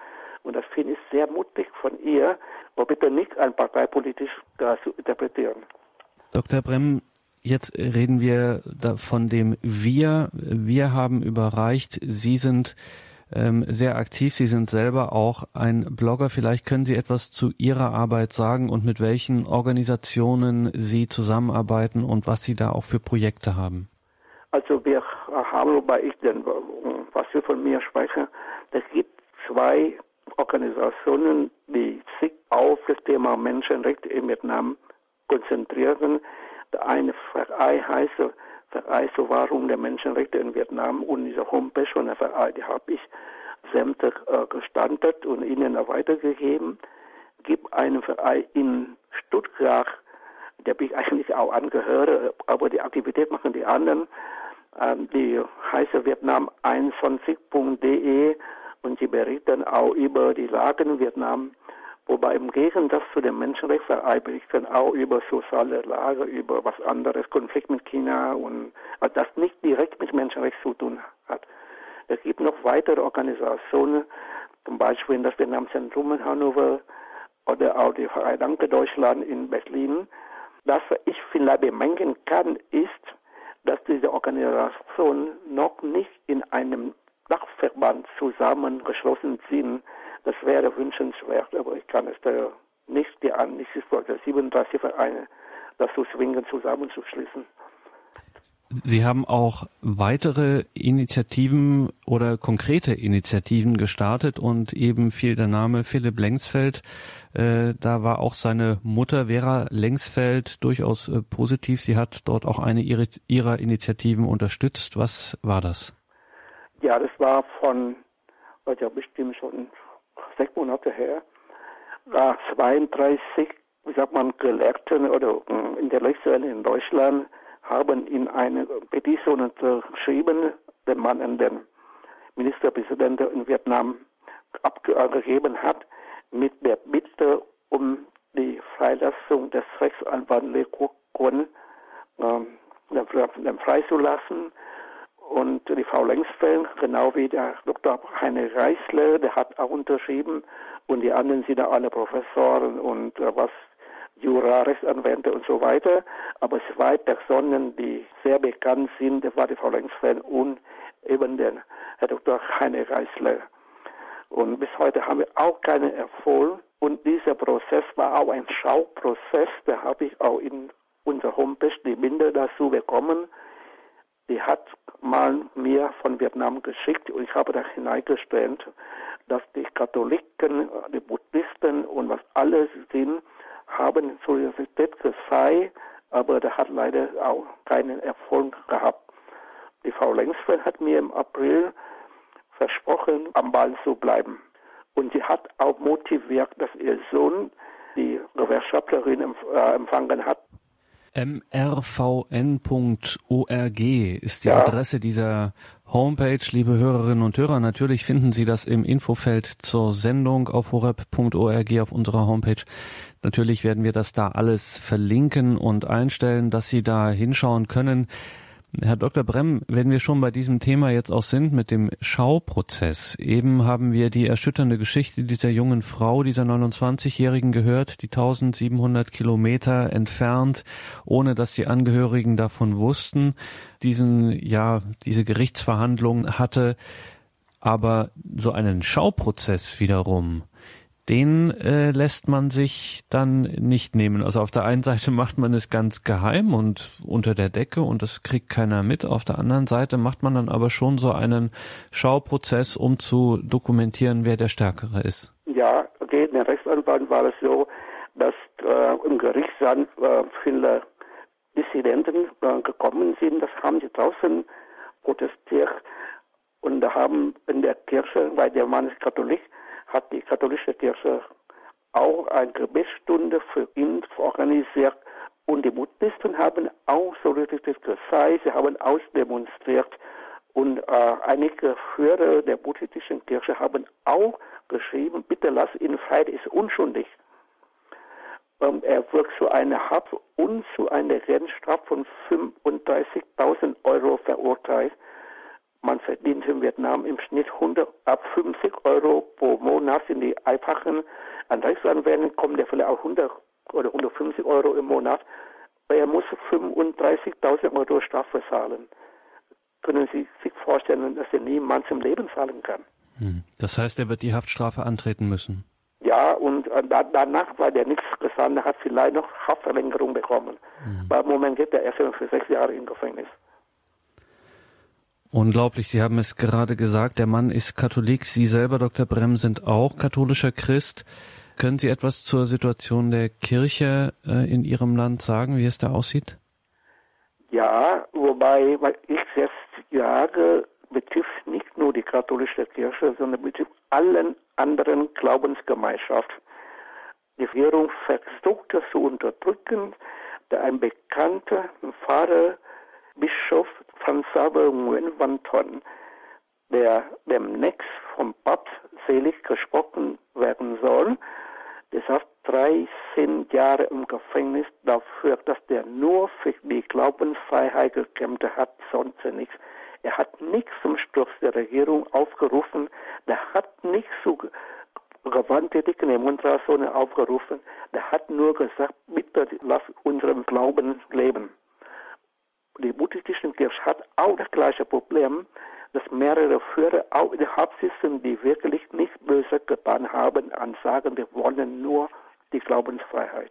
Und das finde ich sehr mutig von ihr, aber bitte nicht ein parteipolitisch zu interpretieren. Dr. Brem, jetzt reden wir von dem Wir. Wir haben überreicht. Sie sind ähm, sehr aktiv. Sie sind selber auch ein Blogger. Vielleicht können Sie etwas zu Ihrer Arbeit sagen und mit welchen Organisationen Sie zusammenarbeiten und was Sie da auch für Projekte haben. Also wir haben, wobei ich denn, was wir von mir sprechen, es gibt zwei Organisationen, die sich auf das Thema Menschenrechte in Vietnam konzentrieren. Der eine Verein heißt Verein zur Wahrung der Menschenrechte in Vietnam und diese Homepage von der Verein, die habe ich sämtlich äh, gestandet und ihnen weitergegeben. Gibt einen Verein in Stuttgart, der ich eigentlich auch angehöre, aber die Aktivität machen die anderen. Ähm, die heißt Vietnam 21.de und sie berichten auch über die Lage in Vietnam Wobei im Gegensatz zu den Menschenrechtsverein berichten auch über soziale Lage, über was anderes, Konflikt mit China und also das nicht direkt mit Menschenrechten zu tun hat. Es gibt noch weitere Organisationen, zum Beispiel das Vietnamzentrum in Hannover oder auch die Verein Danke Deutschland in Berlin. Das, was ich vielleicht bemängeln kann, ist, dass diese Organisationen noch nicht in einem Dachverband zusammengeschlossen sind, das wäre wünschenswert, aber ich kann es da nicht die an, nicht die 37 Vereine dazu zwingen, zusammenzuschließen. Sie haben auch weitere Initiativen oder konkrete Initiativen gestartet und eben fiel der Name Philipp Lengsfeld. Äh, da war auch seine Mutter Vera Lengsfeld durchaus äh, positiv. Sie hat dort auch eine ihrer, ihrer Initiativen unterstützt. Was war das? Ja, das war von, ja bestimmt schon sechs Monate her, war 32, wie sagt man, Gelehrten oder äh, Intellektuellen in Deutschland haben in eine Petition unterschrieben, den man an den Ministerpräsidenten in Vietnam abgegeben hat, mit der Bitte um die Freilassung des Rechtsanwalts Le Quoc ähm, freizulassen. Und die Frau Lengsfeld, genau wie der Dr. Heine Reisler, der hat auch unterschrieben. Und die anderen sind ja alle Professoren und äh, was Jura, Rechtsanwälte und so weiter. Aber zwei Personen, die sehr bekannt sind, das war die Frau Lengsfeld und eben der Herr Dr. Heine Reisler. Und bis heute haben wir auch keinen Erfolg. Und dieser Prozess war auch ein Schauprozess. Da habe ich auch in unserer Homepage die Bilder dazu bekommen. Die hat mal mir von Vietnam geschickt und ich habe da hineingestellt, dass die Katholiken, die Buddhisten und was alles sind, haben Solidarität gezeigt, aber der hat leider auch keinen Erfolg gehabt. Die Frau Lengsfeld hat mir im April versprochen, am Ball zu bleiben. Und sie hat auch motiviert, dass ihr Sohn die Gewerkschaftlerin äh, empfangen hat. mrvn.org ist die ja. Adresse dieser Homepage, liebe Hörerinnen und Hörer. Natürlich finden Sie das im Infofeld zur Sendung auf horeb.org auf unserer Homepage. Natürlich werden wir das da alles verlinken und einstellen, dass Sie da hinschauen können. Herr Dr. Bremm, wenn wir schon bei diesem Thema jetzt auch sind mit dem Schauprozess. Eben haben wir die erschütternde Geschichte dieser jungen Frau, dieser 29-Jährigen gehört, die 1700 Kilometer entfernt, ohne dass die Angehörigen davon wussten, diesen, ja, diese Gerichtsverhandlung hatte. Aber so einen Schauprozess wiederum, den äh, lässt man sich dann nicht nehmen. Also auf der einen Seite macht man es ganz geheim und unter der Decke und das kriegt keiner mit. Auf der anderen Seite macht man dann aber schon so einen Schauprozess, um zu dokumentieren, wer der Stärkere ist. Ja, okay, in der Rechtsanwalt war es so, dass äh, im Gerichtssaal äh, viele Dissidenten äh, gekommen sind. Das haben sie draußen protestiert und haben in der Kirche, weil der Mann ist Katholik, hat die katholische Kirche auch eine Gebetsstunde für ihn organisiert. Und die Buddhisten haben auch Solidarität gezeigt, sie haben ausdemonstriert. Und äh, einige Führer der buddhistischen Kirche haben auch geschrieben, bitte lass ihn frei, er ist unschuldig. Ähm, er wird zu einer Haft und zu einer Grenzstrafe von 35.000 Euro verurteilt. Man verdient in Vietnam im Schnitt 100, ab 50 Euro pro Monat sind die einfachen Anrechtsanwälten, kommen der vielleicht auch 100 oder 150 Euro im Monat. Er muss 35.000 Euro Strafe zahlen. Können Sie sich vorstellen, dass er niemand im Leben zahlen kann? Hm. Das heißt, er wird die Haftstrafe antreten müssen? Ja, und äh, danach, weil er nichts getan hat, vielleicht noch Haftverlängerung bekommen. Mhm. Aber im Moment geht er erst für sechs Jahre im Gefängnis. Unglaublich, Sie haben es gerade gesagt, der Mann ist Katholik, Sie selber, Dr. Bremm, sind auch katholischer Christ. Können Sie etwas zur Situation der Kirche äh, in Ihrem Land sagen, wie es da aussieht? Ja, wobei, weil ich selbst sage, betrifft nicht nur die katholische Kirche, sondern betrifft allen anderen Glaubensgemeinschaften. Die Regierung versucht das zu unterdrücken, da ein bekannter Pfarrer, Bischof Franz Xaver Nguyen der demnächst vom Papst selig gesprochen werden soll, der saß 13 Jahre im Gefängnis dafür, dass der nur für die Glaubensfreiheit gekämpft hat, sonst nichts. Er hat nichts zum Sturz der Regierung aufgerufen, der hat nichts zu gewalttätigen Demonstrationen aufgerufen, der hat nur gesagt, bitte lass unseren Glauben leben die buddhistische Kirche hat auch das gleiche Problem. dass mehrere Führer auch Haft sitzen, die wirklich nicht böse getan haben, an sagen, wir wollen nur die Glaubensfreiheit.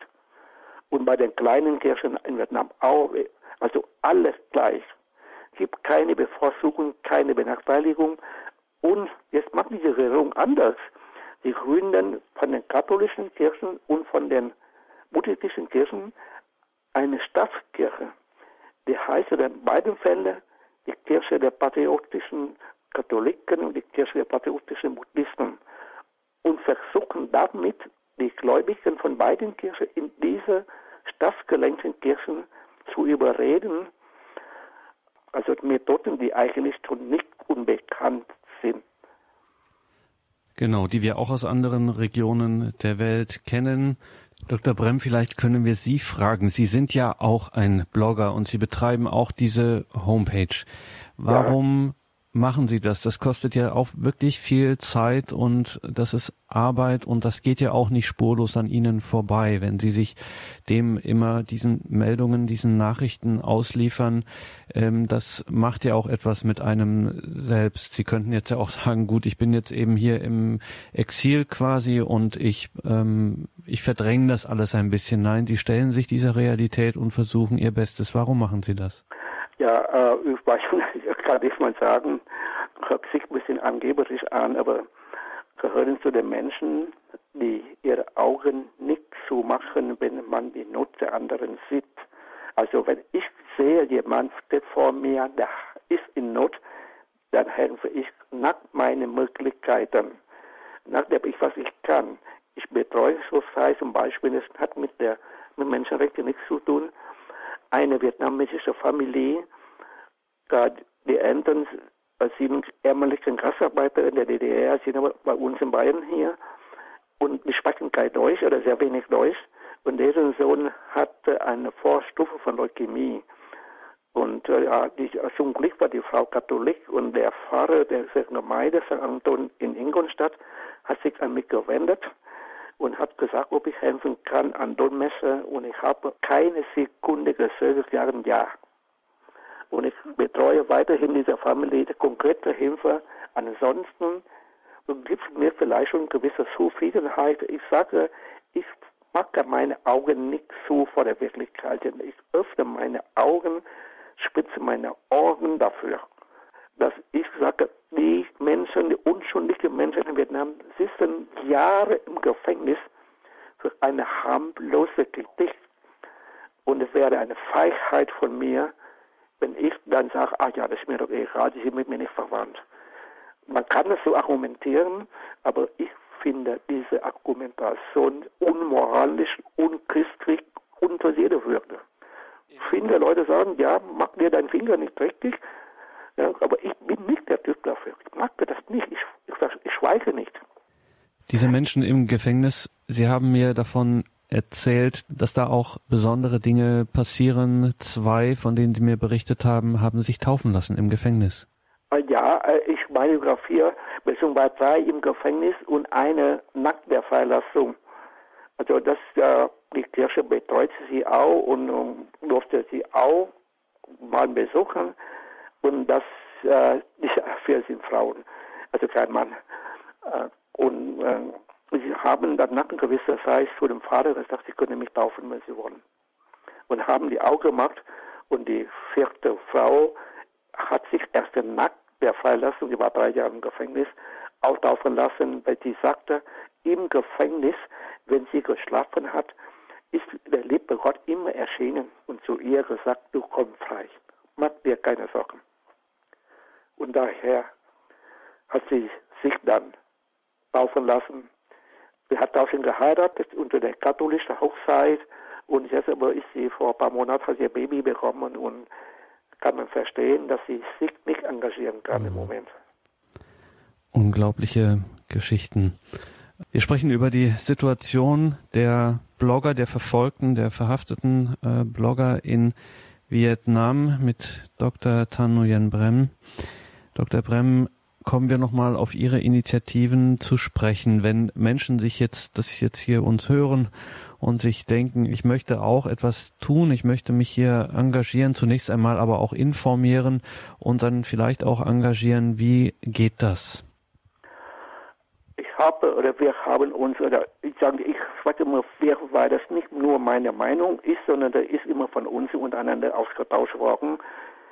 Und bei den kleinen Kirchen in Vietnam auch, also alles gleich. Es gibt keine Bevorzugung, keine Benachteiligung. Und jetzt macht diese Regierung anders. Sie gründen von den katholischen Kirchen und von den buddhistischen Kirchen eine Staatskirche. Die heißt in beiden Fällen die Kirche der patriotischen Katholiken und die Kirche der patriotischen Buddhisten und versuchen damit die Gläubigen von beiden Kirchen in diese staatsgelenkten Kirchen zu überreden, also Methoden, die eigentlich schon nicht unbekannt sind. Genau, die wir auch aus anderen Regionen der Welt kennen. Dr. Brem, vielleicht können wir Sie fragen. Sie sind ja auch ein Blogger und Sie betreiben auch diese Homepage. Warum machen Sie das? Das kostet ja auch wirklich viel Zeit und das ist Arbeit und das geht ja auch nicht spurlos an Ihnen vorbei, wenn Sie sich dem immer diesen Meldungen, diesen Nachrichten ausliefern. Ähm, das macht ja auch etwas mit einem selbst. Sie könnten jetzt ja auch [laughs] sagen, gut, ich bin jetzt eben hier im Exil quasi und ich, ähm, ich verdränge das alles ein bisschen. Nein, Sie stellen sich dieser Realität und versuchen Ihr Bestes. Warum machen Sie das? Ja, äh, ich weiß [laughs] nicht, kann ich mal sagen, hört sich ein bisschen angeberisch an, aber gehören zu den Menschen, die ihre Augen nicht zumachen, wenn man die Not der anderen sieht. Also wenn ich sehe, jemand steht vor mir, der ist in Not, dann helfe ich nach meinen Möglichkeiten, nachdem ich was ich kann. Ich betreue so sei zum Beispiel, es hat mit der mit Menschenrechten nichts zu tun, eine vietnamesische Familie, die Eltern sind ärmlichen Gastarbeiter in der DDR, sind aber bei uns in Bayern hier und die sprechen kein Deutsch oder sehr wenig Deutsch. Und deren Sohn hatte eine Vorstufe von Leukämie. Und äh, ja, die, zum Glück war die Frau Katholik und der Pfarrer der Gemeinde St. Anton in Ingolstadt hat sich an mich gewendet und hat gesagt, ob ich helfen kann an Dolmetscher und ich habe keine Sekunde gezögert, sagen ja. Und ich betreue weiterhin diese Familie konkrete Hilfe. Ansonsten gibt es mir vielleicht schon gewisse Zufriedenheit. Ich sage, ich mache meine Augen nicht zu vor der Wirklichkeit. Ich öffne meine Augen, spitze meine Ohren dafür, dass ich sage, die Menschen, die unschuldigen Menschen in Vietnam sitzen Jahre im Gefängnis für eine harmlose Kritik. Und es wäre eine Feigheit von mir, wenn ich dann sage, ach ja, das ist mir doch egal, die sind mit mir nicht verwandt. Man kann das so argumentieren, aber ich finde diese Argumentation unmoralisch, unchristlich, unter jeder Würde. Viele Leute sagen, ja, mach dir deinen Finger nicht richtig, ja, aber ich bin nicht der Typ dafür. Ich mag das nicht. Ich, ich, ich schweige nicht. Diese Menschen im Gefängnis, Sie haben mir davon erzählt, dass da auch besondere Dinge passieren. Zwei, von denen Sie mir berichtet haben, haben sich taufen lassen im Gefängnis. Äh, ja, äh, ich biografiere beziehungsweise drei im Gefängnis und eine nach der Freilassung. Also das, äh, die Kirche betreut sie auch und um, durfte sie auch mal besuchen. Und das äh, für sind Frauen, also kein Mann. Äh, und äh, sie haben dann nach einer gewissen Zeit zu dem Vater gesagt, sie können mich taufen, wenn sie wollen. Und haben die auch gemacht. Und die vierte Frau hat sich erst nach der Freilassung, die war drei Jahre im Gefängnis, auch taufen lassen, weil sie sagte, im Gefängnis, wenn sie geschlafen hat, ist der liebe Gott immer erschienen und zu ihr gesagt, du kommst frei. Mach dir keine Sorgen. Und daher hat sie sich dann taufen lassen. Sie hat auch schon geheiratet unter der katholischen Hochzeit und jetzt aber ist sie vor ein paar Monaten hat sie ein Baby bekommen und kann man verstehen, dass sie sich nicht engagieren kann mhm. im Moment. Unglaubliche Geschichten. Wir sprechen über die Situation der Blogger, der Verfolgten, der verhafteten äh, Blogger in Vietnam mit Dr. Tan Nguyen Brem. Dr. Brem, kommen wir nochmal auf Ihre Initiativen zu sprechen. Wenn Menschen sich jetzt, das jetzt hier uns hören und sich denken, ich möchte auch etwas tun, ich möchte mich hier engagieren, zunächst einmal aber auch informieren und dann vielleicht auch engagieren, wie geht das? Ich habe oder wir haben uns oder ich sage ich sage immer weil das nicht nur meine Meinung ist, sondern das ist immer von uns untereinander ausgetauscht worden.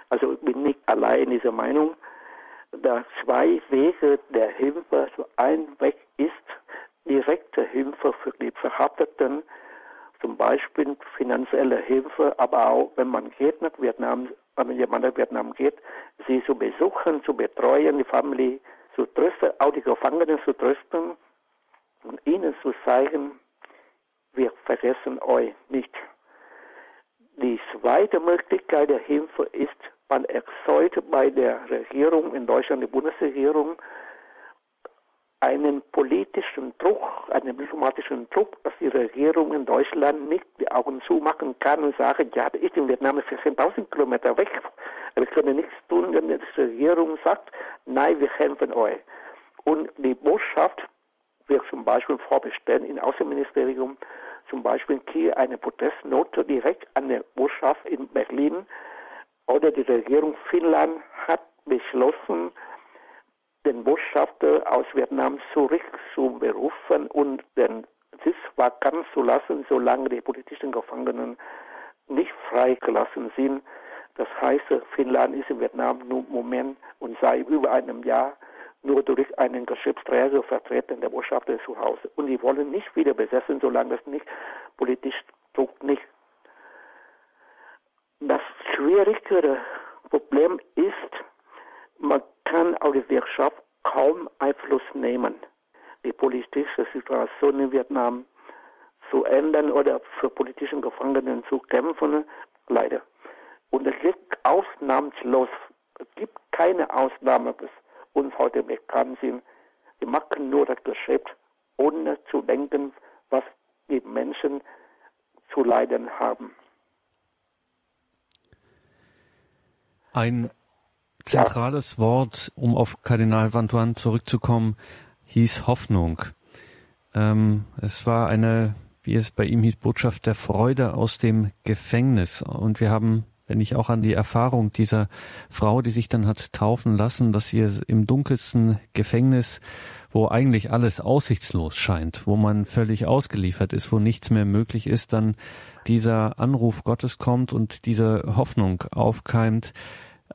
Also ich bin nicht allein in dieser Meinung da zwei Wege der Hilfe. So ein Weg ist direkte Hilfe für die Verhafteten, zum Beispiel finanzielle Hilfe, aber auch wenn man geht nach Vietnam, wenn jemand nach Vietnam geht, sie zu besuchen, zu betreuen, die Familie zu trösten, auch die Gefangenen zu trösten und ihnen zu zeigen, wir vergessen euch nicht. Die zweite Möglichkeit der Hilfe ist man erzeugt bei der Regierung in Deutschland, die Bundesregierung, einen politischen Druck, einen diplomatischen Druck, dass die Regierung in Deutschland nicht die Augen zumachen kann und sagen, ja, das ist in Vietnam 14.000 Kilometer weg. Wir können nichts tun, wenn die Regierung sagt, nein, wir helfen euch. Und die Botschaft wird zum Beispiel vorbestellen im Außenministerium, zum Beispiel hier eine Protestnote direkt an der Botschaft in Berlin, oder die Regierung Finnland hat beschlossen, den Botschafter aus Vietnam zurückzuberufen und den Sitz vakant zu lassen, solange die politischen Gefangenen nicht freigelassen sind. Das heißt, Finnland ist in Vietnam nur im Moment und seit über einem Jahr nur durch einen Geschäftsträger vertreten, der Botschafter zu Hause. Und die wollen nicht wieder besetzen, solange das nicht politisch Druck nicht schwierigere Problem ist, man kann auf die Wirtschaft kaum Einfluss nehmen. Die politische Situation in Vietnam zu ändern oder für politische Gefangenen zu kämpfen, leider. Und es gibt ausnahmslos, es gibt keine Ausnahme, bis uns heute bekannt sind. Die machen nur das Geschäft, ohne zu denken, was die Menschen zu leiden haben. Ein zentrales. Wort, um auf Kardinal Vantuan zurückzukommen, hieß Hoffnung. Ähm, es war eine, wie es bei ihm hieß, Botschaft der Freude aus dem Gefängnis. Und wir haben, wenn ich auch an die Erfahrung dieser Frau, die sich dann hat taufen lassen, dass ihr im dunkelsten Gefängnis, wo eigentlich alles aussichtslos scheint, wo man völlig ausgeliefert ist, wo nichts mehr möglich ist, dann dieser Anruf Gottes kommt und diese Hoffnung aufkeimt.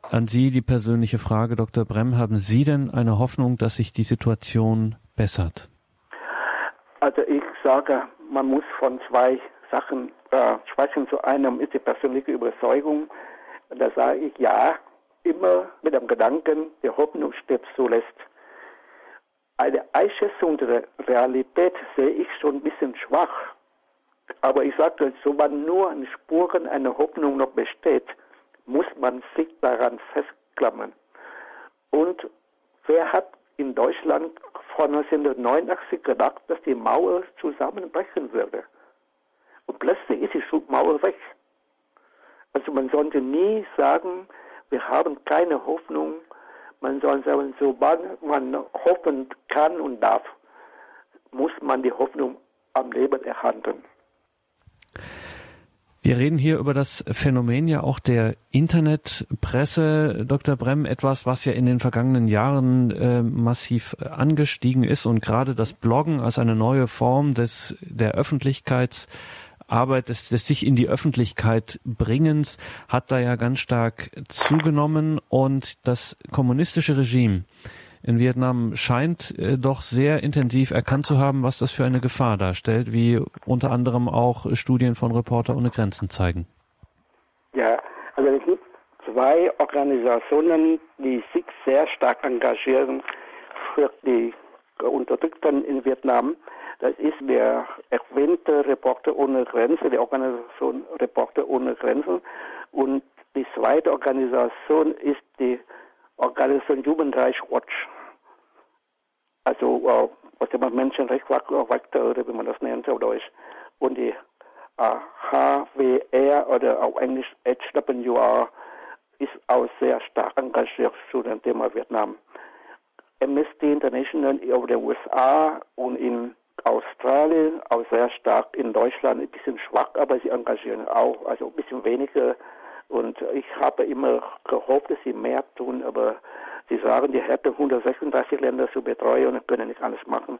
An Sie die persönliche Frage, Dr. Brem, haben Sie denn eine Hoffnung, dass sich die Situation bessert? Also ich sage, man muss von zwei Sachen äh, sprechen. Zu einem ist die persönliche Überzeugung. Da sage ich ja, immer mit dem Gedanken, die Hoffnung stirbt zuletzt. Eine Einschätzung der Realität sehe ich schon ein bisschen schwach. Aber ich sage, solange nur an Spuren einer Hoffnung noch besteht, muss man sich daran festklammern. Und wer hat in Deutschland vor 1989 gedacht, dass die Mauer zusammenbrechen würde? Und plötzlich ist die Mauer weg. Also man sollte nie sagen, wir haben keine Hoffnung. Man soll sagen, sobald man hoffen kann und darf, muss man die Hoffnung am Leben erhalten. Wir reden hier über das Phänomen ja auch der Internetpresse, Dr. Brem, etwas, was ja in den vergangenen Jahren äh, massiv angestiegen ist und gerade das Bloggen als eine neue Form des der Öffentlichkeitsarbeit, des, des sich in die Öffentlichkeit bringens, hat da ja ganz stark zugenommen und das kommunistische Regime in Vietnam scheint äh, doch sehr intensiv erkannt zu haben, was das für eine Gefahr darstellt, wie unter anderem auch Studien von Reporter ohne Grenzen zeigen. Ja, also es gibt zwei Organisationen, die sich sehr stark engagieren für die Unterdrückten in Vietnam. Das ist der erwähnte Reporter ohne Grenzen, die Organisation Reporter ohne Grenzen. Und die zweite Organisation ist die Organisation Human Rights Watch also äh, was der Menschenrechtswakter oder wie man das nennt auf Deutsch. Und die äh, HWR oder auf Englisch HWR ist auch sehr stark engagiert zu dem Thema Vietnam. Amnesty International auf der USA und in Australien auch sehr stark, in Deutschland ein bisschen schwach, aber sie engagieren auch, also ein bisschen weniger. Und ich habe immer gehofft, dass sie mehr tun, aber sie sagen, die hätten 136 Länder zu betreuen und können nicht alles machen.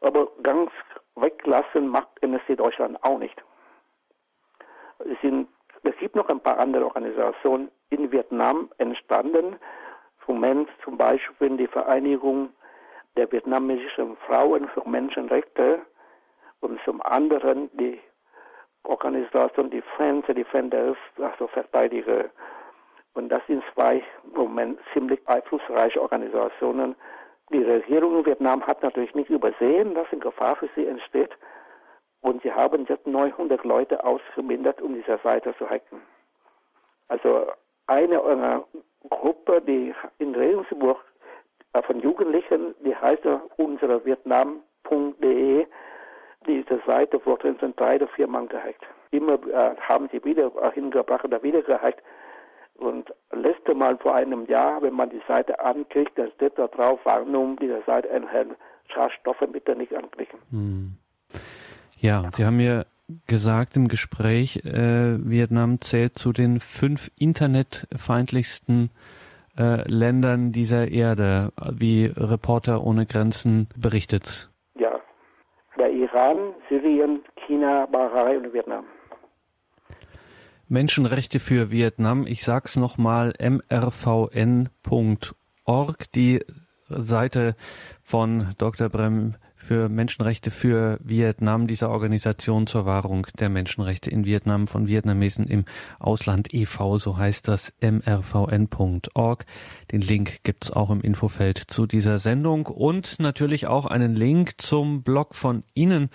Aber ganz weglassen macht Amnesty Deutschland auch nicht. Es, sind, es gibt noch ein paar andere Organisationen in Vietnam entstanden, Moment zum Beispiel die Vereinigung der vietnamesischen Frauen für Menschenrechte und zum anderen die Organisation Defense Defenders, also Verteidiger. Und das sind zwei Moment ziemlich einflussreiche Organisationen. Die Regierung in Vietnam hat natürlich nicht übersehen, dass eine Gefahr für sie entsteht. Und sie haben jetzt 900 Leute ausgebildet, um diese Seite zu hacken. Also eine Gruppe, die in Regensburg von Jugendlichen, die heißt unsere Vietnam.de. Diese Seite wurde in drei oder vier Mann gehackt. Immer äh, haben sie wieder äh, hingebracht oder wieder gehackt. Und letzte Mal vor einem Jahr, wenn man die Seite anklickt, dann steht da drauf, Warnung, diese Seite enthält Schadstoffe, bitte nicht anklicken. Hm. Ja, Sie haben mir gesagt im Gespräch, äh, Vietnam zählt zu den fünf internetfeindlichsten äh, Ländern dieser Erde, wie Reporter ohne Grenzen berichtet. Ja, der Iran, Syrien, China, Bahrain und Vietnam. Menschenrechte für Vietnam, ich sag's nochmal, mrvn.org, die Seite von Dr. Brem für Menschenrechte für Vietnam, dieser Organisation zur Wahrung der Menschenrechte in Vietnam von Vietnamesen im Ausland e.V., so heißt das mrvn.org. Den Link gibt's auch im Infofeld zu dieser Sendung und natürlich auch einen Link zum Blog von Ihnen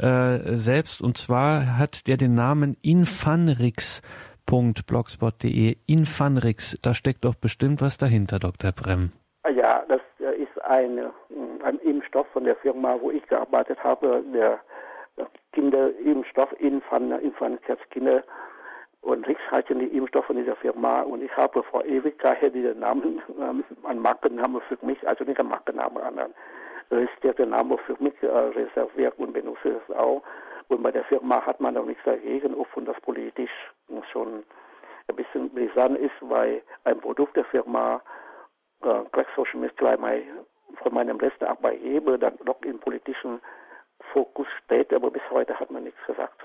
äh, selbst. Und zwar hat der den Namen infanrix.blogspot.de. Infanrix, da steckt doch bestimmt was dahinter, Dr. Brem. Ja, das eine ein Impfstoff von der Firma, wo ich gearbeitet habe, der Kinderimpfstoff Infant, Infantkrebskinder und Rix heißen die Impfstoffe von dieser Firma und ich habe vor Ewigkeit diesen Namen, ähm, einen Markennamen für mich, also nicht einen Markennamen, einen registrierten Namen für mich äh, reserviert und benutze es auch. Und bei der Firma hat man auch nichts dagegen, obwohl das politisch schon ein bisschen brisant ist, weil ein Produkt der Firma äh, Krebsforschungsmittel von meinem letzten Arbeitgeber dann noch im politischen Fokus steht, aber bis heute hat man nichts gesagt.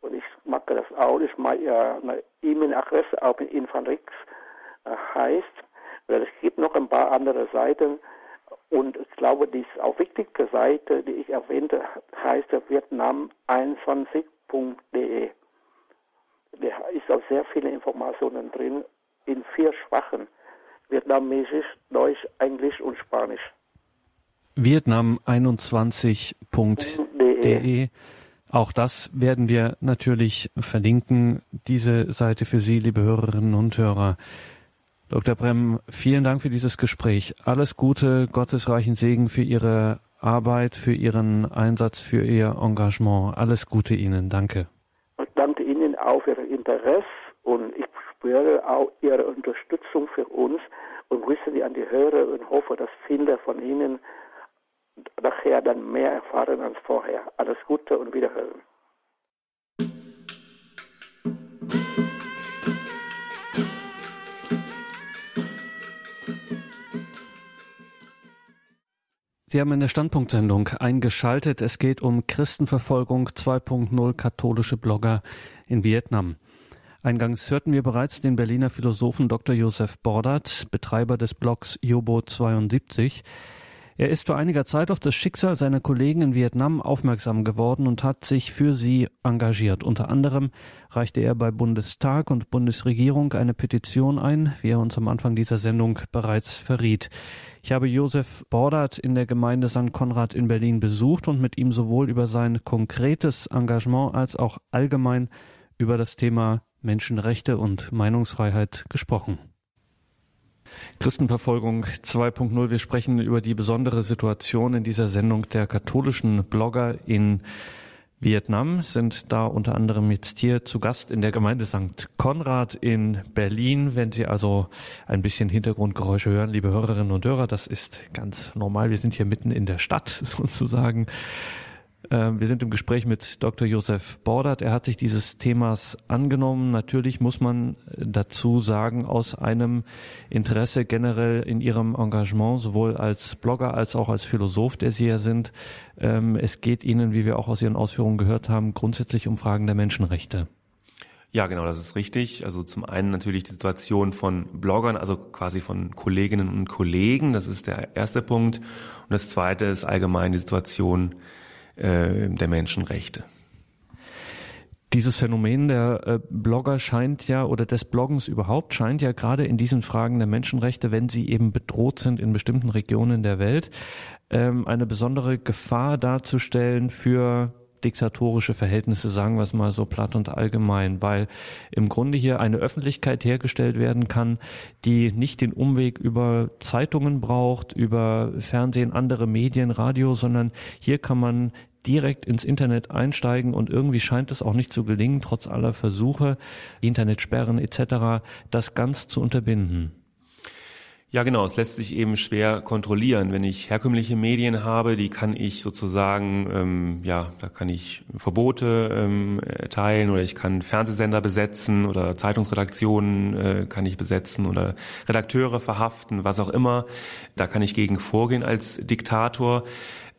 Und ich mache das auch, ich mache ja eine E-Mail-Adresse auch in Infanrix äh, heißt, weil es gibt noch ein paar andere Seiten und ich glaube, die auch wichtige Seite, die ich erwähnte, heißt vietnam21.de. Da ist auch sehr viele Informationen drin in vier Schwachen. Vietnamesisch, Deutsch, Englisch und Spanisch. Vietnam21.de. Auch das werden wir natürlich verlinken, diese Seite für Sie, liebe Hörerinnen und Hörer. Dr. Brem, vielen Dank für dieses Gespräch. Alles Gute, Gottesreichen Segen für Ihre Arbeit, für Ihren Einsatz, für Ihr Engagement. Alles Gute Ihnen. Danke. Ich danke Ihnen auch für Ihr Interesse und ich spüre auch Ihre Unterstützung für uns und grüße Sie an die Hörer und hoffe, dass viele von Ihnen nachher dann mehr erfahren als vorher. Alles Gute und Wiederhören. Sie haben in der Standpunktsendung eingeschaltet. Es geht um Christenverfolgung 2.0 katholische Blogger in Vietnam. Eingangs hörten wir bereits den Berliner Philosophen Dr. Josef Bordert, Betreiber des Blogs Jobo 72. Er ist vor einiger Zeit auf das Schicksal seiner Kollegen in Vietnam aufmerksam geworden und hat sich für sie engagiert. Unter anderem reichte er bei Bundestag und Bundesregierung eine Petition ein, wie er uns am Anfang dieser Sendung bereits verriet. Ich habe Josef Bordert in der Gemeinde St. Konrad in Berlin besucht und mit ihm sowohl über sein konkretes Engagement als auch allgemein über das Thema Menschenrechte und Meinungsfreiheit gesprochen. Christenverfolgung 2.0. Wir sprechen über die besondere Situation in dieser Sendung der katholischen Blogger in Vietnam, sind da unter anderem jetzt hier zu Gast in der Gemeinde St. Konrad in Berlin. Wenn Sie also ein bisschen Hintergrundgeräusche hören, liebe Hörerinnen und Hörer, das ist ganz normal. Wir sind hier mitten in der Stadt [laughs] sozusagen. Ähm, wir sind im Gespräch mit Dr. Josef Bordert. Er hat sich dieses Themas angenommen. Natürlich muss man dazu sagen, aus einem Interesse generell in Ihrem Engagement, sowohl als Blogger als auch als Philosoph, der Sie ja sind. Ähm, es geht Ihnen, wie wir auch aus Ihren Ausführungen gehört haben, grundsätzlich um Fragen der Menschenrechte. Ja, genau, das ist richtig. Also zum einen natürlich die Situation von Bloggern, also quasi von Kolleginnen und Kollegen. Das ist der erste Punkt. Und das zweite ist allgemein die Situation äh, der Menschenrechte. Dieses Phänomen der äh, Blogger scheint ja oder des Bloggens überhaupt scheint ja gerade in diesen Fragen der Menschenrechte, wenn sie eben bedroht sind in bestimmten Regionen der Welt, ähm, eine besondere Gefahr darzustellen für diktatorische Verhältnisse, sagen wir es mal so platt und allgemein, weil im Grunde hier eine Öffentlichkeit hergestellt werden kann, die nicht den Umweg über Zeitungen braucht, über Fernsehen, andere Medien, Radio, sondern hier kann man direkt ins Internet einsteigen und irgendwie scheint es auch nicht zu gelingen, trotz aller Versuche, Internetsperren etc., das ganz zu unterbinden. Ja, genau. Es lässt sich eben schwer kontrollieren. Wenn ich herkömmliche Medien habe, die kann ich sozusagen, ähm, ja, da kann ich Verbote ähm, erteilen oder ich kann Fernsehsender besetzen oder Zeitungsredaktionen äh, kann ich besetzen oder Redakteure verhaften, was auch immer. Da kann ich gegen vorgehen als Diktator.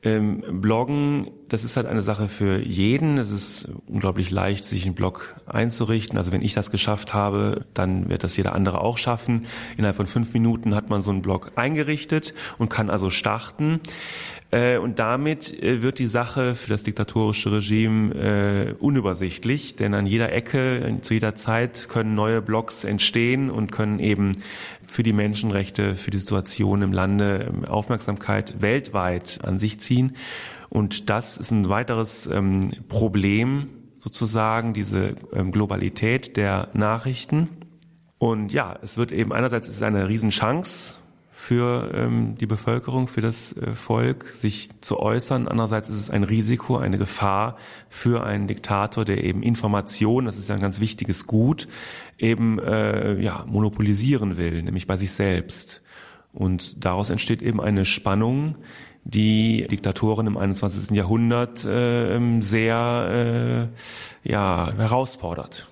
Ähm, Bloggen, das ist halt eine Sache für jeden. Es ist unglaublich leicht, sich einen Blog einzurichten. Also wenn ich das geschafft habe, dann wird das jeder andere auch schaffen. Innerhalb von fünf Minuten hat man so einen Blog eingerichtet und kann also starten. Äh, und damit äh, wird die Sache für das diktatorische Regime äh, unübersichtlich, denn an jeder Ecke, zu jeder Zeit können neue Blogs entstehen und können eben für die Menschenrechte, für die Situation im Lande ähm, Aufmerksamkeit weltweit an sich ziehen. Und das ist ein weiteres ähm, Problem sozusagen, diese ähm, Globalität der Nachrichten. Und ja, es wird eben einerseits ist es eine Riesenchance, für ähm, die Bevölkerung, für das äh, Volk, sich zu äußern. Andererseits ist es ein Risiko, eine Gefahr für einen Diktator, der eben Information, das ist ja ein ganz wichtiges Gut, eben äh, ja, monopolisieren will, nämlich bei sich selbst. Und daraus entsteht eben eine Spannung, die Diktatoren im 21. Jahrhundert äh, sehr äh, ja, herausfordert.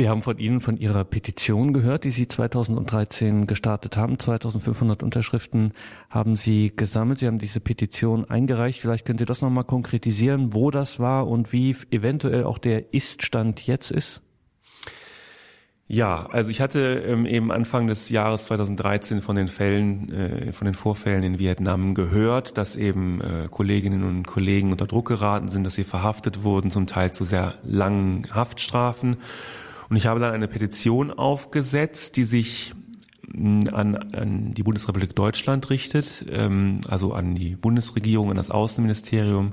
Wir haben von Ihnen von Ihrer Petition gehört, die Sie 2013 gestartet haben. 2500 Unterschriften haben Sie gesammelt. Sie haben diese Petition eingereicht. Vielleicht können Sie das nochmal konkretisieren, wo das war und wie eventuell auch der Ist-Stand jetzt ist? Ja, also ich hatte ähm, eben Anfang des Jahres 2013 von den Fällen, äh, von den Vorfällen in Vietnam gehört, dass eben äh, Kolleginnen und Kollegen unter Druck geraten sind, dass sie verhaftet wurden, zum Teil zu sehr langen Haftstrafen. Und ich habe dann eine Petition aufgesetzt, die sich mm, an, an die Bundesrepublik Deutschland richtet, ähm, also an die Bundesregierung, an das Außenministerium,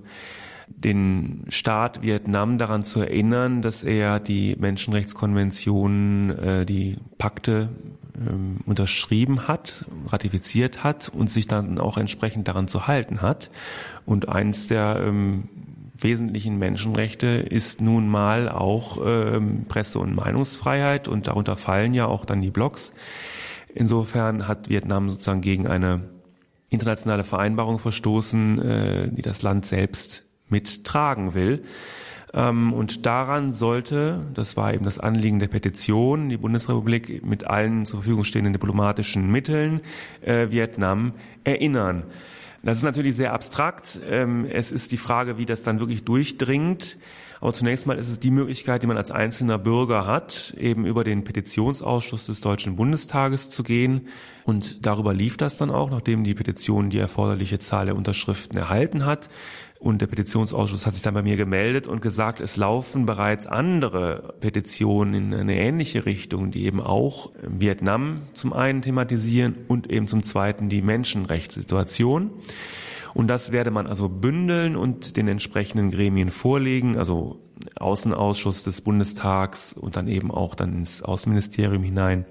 den Staat Vietnam daran zu erinnern, dass er die Menschenrechtskonvention, äh, die Pakte ähm, unterschrieben hat, ratifiziert hat und sich dann auch entsprechend daran zu halten hat. Und eins der ähm, wesentlichen Menschenrechte ist nun mal auch ähm, Presse- und Meinungsfreiheit und darunter fallen ja auch dann die Blogs. Insofern hat Vietnam sozusagen gegen eine internationale Vereinbarung verstoßen, äh, die das Land selbst mittragen will. Ähm, und daran sollte, das war eben das Anliegen der Petition, die Bundesrepublik mit allen zur Verfügung stehenden diplomatischen Mitteln äh, Vietnam erinnern. Das ist natürlich sehr abstrakt. Ähm, es ist die Frage, wie das dann wirklich durchdringt. Aber zunächst mal ist es die Möglichkeit, die man als einzelner Bürger hat, eben über den Petitionsausschuss des Deutschen Bundestages zu gehen. Und darüber lief das dann auch, nachdem die Petition die erforderliche Zahl der Unterschriften erhalten hat. Und der Petitionsausschuss hat sich dann bei mir gemeldet und gesagt, es laufen bereits andere Petitionen in eine ähnliche Richtung, die eben auch Vietnam zum einen thematisieren und eben zum zweiten die Menschenrechtssituation. Und das werde man also bündeln und den entsprechenden Gremien vorlegen, also Außenausschuss des Bundestags und dann eben auch dann ins Außenministerium hinein.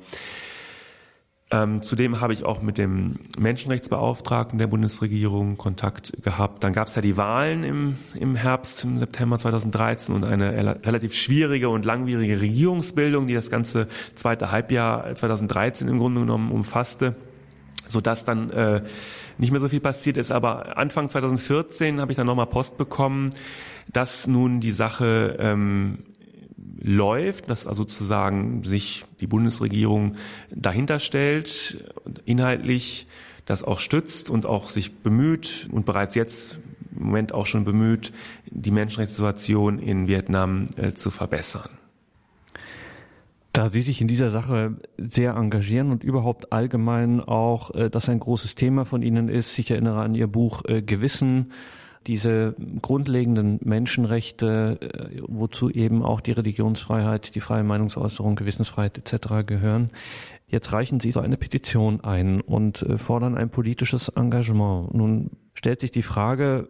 Ähm, zudem habe ich auch mit dem Menschenrechtsbeauftragten der Bundesregierung Kontakt gehabt. Dann gab es ja die Wahlen im, im Herbst, im September 2013 und eine relativ schwierige und langwierige Regierungsbildung, die das ganze zweite Halbjahr 2013 im Grunde genommen umfasste, sodass dann äh, nicht mehr so viel passiert ist. Aber Anfang 2014 habe ich dann nochmal Post bekommen, dass nun die Sache ähm, läuft, dass also sozusagen sich die Bundesregierung dahinter stellt, inhaltlich das auch stützt und auch sich bemüht und bereits jetzt im Moment auch schon bemüht, die Menschenrechtssituation in Vietnam äh, zu verbessern. Da Sie sich in dieser Sache sehr engagieren und überhaupt allgemein auch, äh, das ein großes Thema von Ihnen ist, ich erinnere an Ihr Buch äh, Gewissen, diese grundlegenden Menschenrechte, äh, wozu eben auch die Religionsfreiheit, die freie Meinungsäußerung, Gewissensfreiheit etc. gehören. Jetzt reichen Sie so eine Petition ein und äh, fordern ein politisches Engagement. Nun stellt sich die Frage,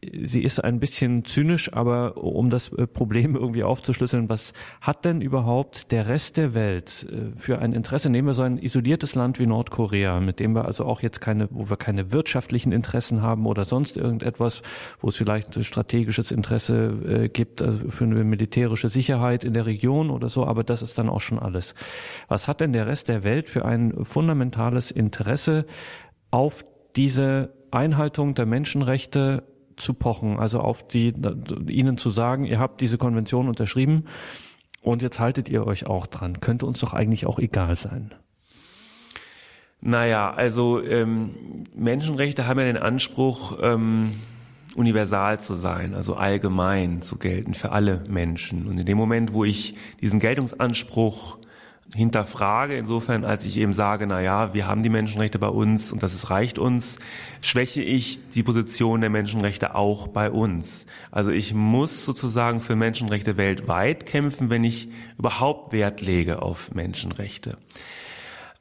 sie ist ein bisschen zynisch, aber um das äh, Problem [laughs] irgendwie aufzuschlüsseln, was hat denn überhaupt der Rest der Welt äh, für ein Interesse? Nehmen wir so ein isoliertes Land wie Nordkorea, mit dem wir also auch jetzt keine, wo wir keine wirtschaftlichen Interessen haben oder sonst irgendetwas, wo es vielleicht strategisches Interesse äh, gibt also für eine militärische Sicherheit in der Region oder so, aber das ist dann auch schon alles. Was hat denn der Rest der Welt für ein fundamentales Interesse auf diese Einhaltung der Menschenrechte zu pochen, also auf die, ihnen zu sagen, ihr habt diese Konvention unterschrieben und jetzt haltet ihr euch auch dran. Könnte uns doch eigentlich auch egal sein. Naja, also ähm, Menschenrechte haben ja den Anspruch, ähm, universal zu sein, also allgemein zu gelten für alle Menschen. Und in dem Moment, wo ich diesen Geltungsanspruch hinterfrage, insofern als ich eben sage, na ja, wir haben die Menschenrechte bei uns und das ist, reicht uns, schwäche ich die Position der Menschenrechte auch bei uns. Also ich muss sozusagen für Menschenrechte weltweit kämpfen, wenn ich überhaupt Wert lege auf Menschenrechte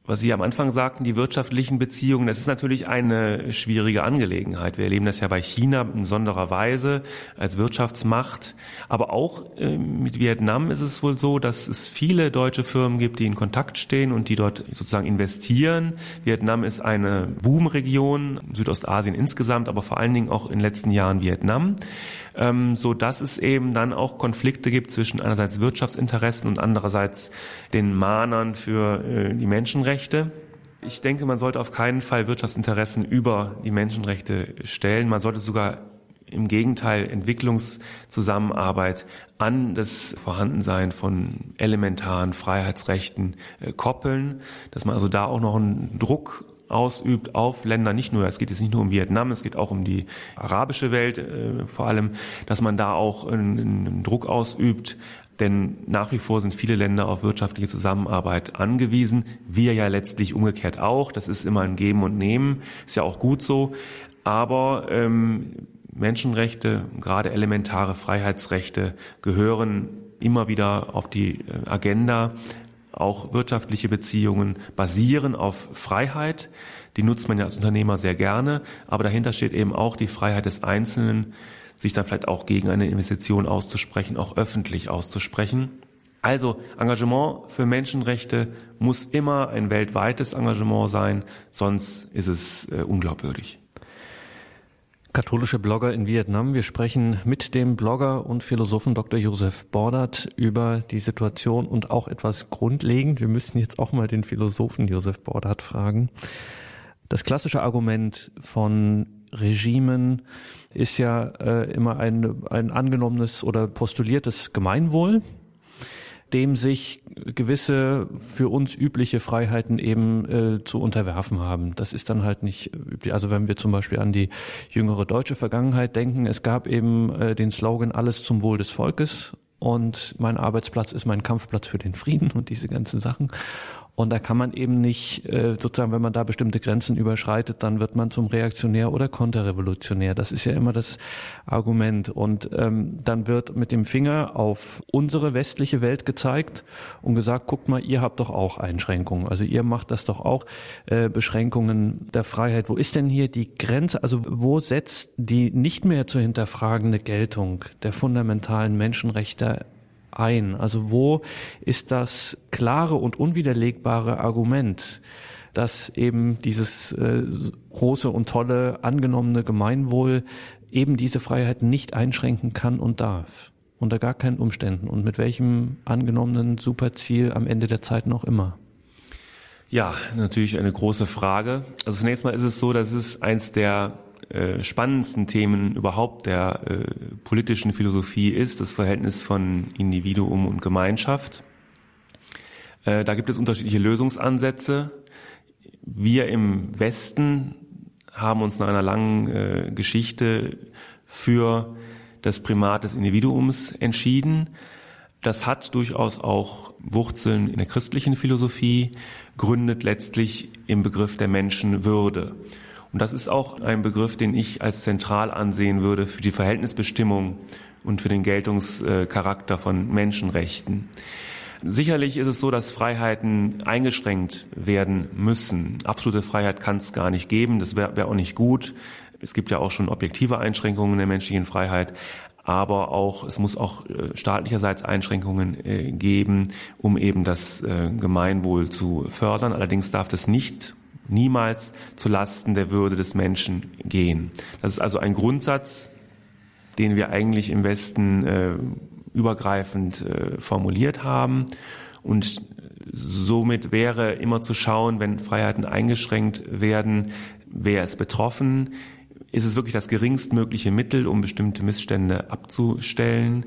was Sie am Anfang sagten, die wirtschaftlichen Beziehungen, das ist natürlich eine schwierige Angelegenheit. Wir erleben das ja bei China in besonderer Weise als Wirtschaftsmacht. Aber auch äh, mit Vietnam ist es wohl so, dass es viele deutsche Firmen gibt, die in Kontakt stehen und die dort sozusagen investieren. Vietnam ist eine Boomregion, Südostasien insgesamt, aber vor allen Dingen auch in den letzten Jahren Vietnam, ähm, so dass es eben dann auch Konflikte gibt zwischen einerseits Wirtschaftsinteressen und andererseits den Mahnern für äh, die Menschenrechte. Menschenrechte. Ich denke, man sollte auf keinen Fall Wirtschaftsinteressen über die Menschenrechte stellen. Man sollte sogar im Gegenteil Entwicklungszusammenarbeit an das Vorhandensein von elementaren Freiheitsrechten äh, koppeln, dass man also da auch noch einen Druck ausübt auf Länder, nicht nur, es geht jetzt nicht nur um Vietnam, es geht auch um die arabische Welt äh, vor allem, dass man da auch einen, einen Druck ausübt, denn nach wie vor sind viele Länder auf wirtschaftliche Zusammenarbeit angewiesen. Wir ja letztlich umgekehrt auch. Das ist immer ein Geben und Nehmen. Ist ja auch gut so. Aber ähm, Menschenrechte, gerade elementare Freiheitsrechte, gehören immer wieder auf die äh, Agenda. Auch wirtschaftliche Beziehungen basieren auf Freiheit. Die nutzt man ja als Unternehmer sehr gerne. Aber dahinter steht eben auch die Freiheit des Einzelnen, sich dann vielleicht auch gegen eine Investition auszusprechen, auch öffentlich auszusprechen. Also Engagement für Menschenrechte muss immer ein weltweites Engagement sein, sonst ist es äh, unglaubwürdig. Katholische Blogger in Vietnam. Wir sprechen mit dem Blogger und Philosophen Dr. Josef Bordert über die Situation und auch etwas grundlegend. Wir müssen jetzt auch mal den Philosophen Josef Bordert fragen. Das klassische Argument von Regimen ist ja äh, immer ein, ein angenommenes oder postuliertes Gemeinwohl, dem sich gewisse für uns übliche Freiheiten eben äh, zu unterwerfen haben. Das ist dann halt nicht üblich. Also wenn wir zum Beispiel an die jüngere deutsche Vergangenheit denken, es gab eben äh, den Slogan Alles zum Wohl des Volkes und mein Arbeitsplatz ist mein Kampfplatz für den Frieden [laughs] und diese ganzen Sachen. Und da kann man eben nicht, äh, sozusagen, wenn man da bestimmte Grenzen überschreitet, dann wird man zum Reaktionär oder Konterrevolutionär. Das ist ja immer das Argument. Und ähm, dann wird mit dem Finger auf unsere westliche Welt gezeigt und gesagt, guckt mal, ihr habt doch auch Einschränkungen. Also ihr macht das doch auch, äh, Beschränkungen der Freiheit. Wo ist denn hier die Grenze? Also wo setzt die nicht mehr zu hinterfragende Geltung der fundamentalen Menschenrechte ein? Also wo ist das klare und unwiderlegbare Argument, dass eben dieses äh, große und tolle angenommene Gemeinwohl eben diese Freiheiten nicht einschränken kann und darf? Unter gar keinen Umständen und mit welchem angenommenen Superziel am Ende der Zeit noch immer? Ja, natürlich eine große Frage. Also zunächst mal ist es so, dass es eins der äh, spannendsten Themen überhaupt der äh, politischen Philosophie ist, das Verhältnis von Individuum und Gemeinschaft. Äh, da gibt es unterschiedliche Lösungsansätze. Wir im Westen haben uns nach einer langen äh, Geschichte für das Primat des Individuums entschieden. Das hat durchaus auch Wurzeln in der christlichen Philosophie, gründet letztlich im Begriff der Menschenwürde. Und das ist auch ein Begriff, den ich als zentral ansehen würde für die Verhältnisbestimmung und für den Geltungscharakter von Menschenrechten. Sicherlich ist es so, dass Freiheiten eingeschränkt werden müssen. Absolute Freiheit kann es gar nicht geben. Das wäre wär auch nicht gut. Es gibt ja auch schon objektive Einschränkungen der menschlichen Freiheit aber auch es muss auch äh, staatlicherseits Einschränkungen äh, geben, um eben das äh, Gemeinwohl zu fördern. Allerdings darf das nicht niemals zu Lasten der Würde des Menschen gehen. Das ist also ein Grundsatz, den wir eigentlich im Westen äh, übergreifend äh, formuliert haben. Und somit wäre immer zu schauen, wenn Freiheiten eingeschränkt werden, wer ist betroffen, ist es wirklich das geringstmögliche Mittel, um bestimmte Missstände abzustellen?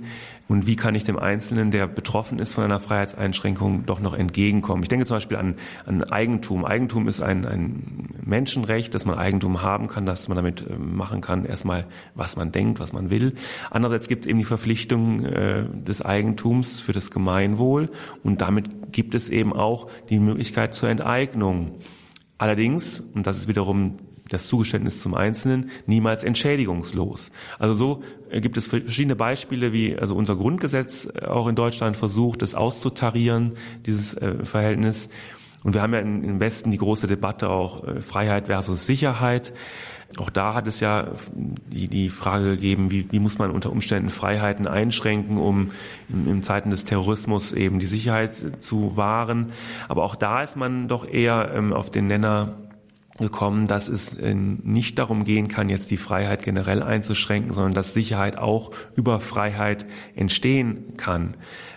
Und wie kann ich dem Einzelnen, der betroffen ist von einer Freiheitseinschränkung, doch noch entgegenkommen? Ich denke zum Beispiel an, an Eigentum. Eigentum ist ein, ein Menschenrecht, dass man Eigentum haben kann, dass man damit äh, machen kann, erstmal, was man denkt, was man will. Andererseits gibt es eben die Verpflichtung äh, des Eigentums für das Gemeinwohl und damit gibt es eben auch die Möglichkeit zur Enteignung. Allerdings, und das ist wiederum das Zugeständnis zum Einzelnen niemals entschädigungslos. Also so äh, gibt es verschiedene Beispiele, wie also unser Grundgesetz äh, auch in Deutschland versucht, das auszutarieren, dieses äh, Verhältnis. Und wir haben ja im Westen die große Debatte auch Freiheit versus Sicherheit. Auch da hat es ja die, die Frage gegeben, wie, wie muss man unter Umständen Freiheiten einschränken, um in, in Zeiten des Terrorismus eben die Sicherheit zu wahren. Aber auch da ist man doch eher ähm, auf den Nenner gekommen, dass es äh, nicht darum gehen kann, jetzt die Freiheit generell einzuschränken, sondern dass Sicherheit auch über Freiheit entstehen kann.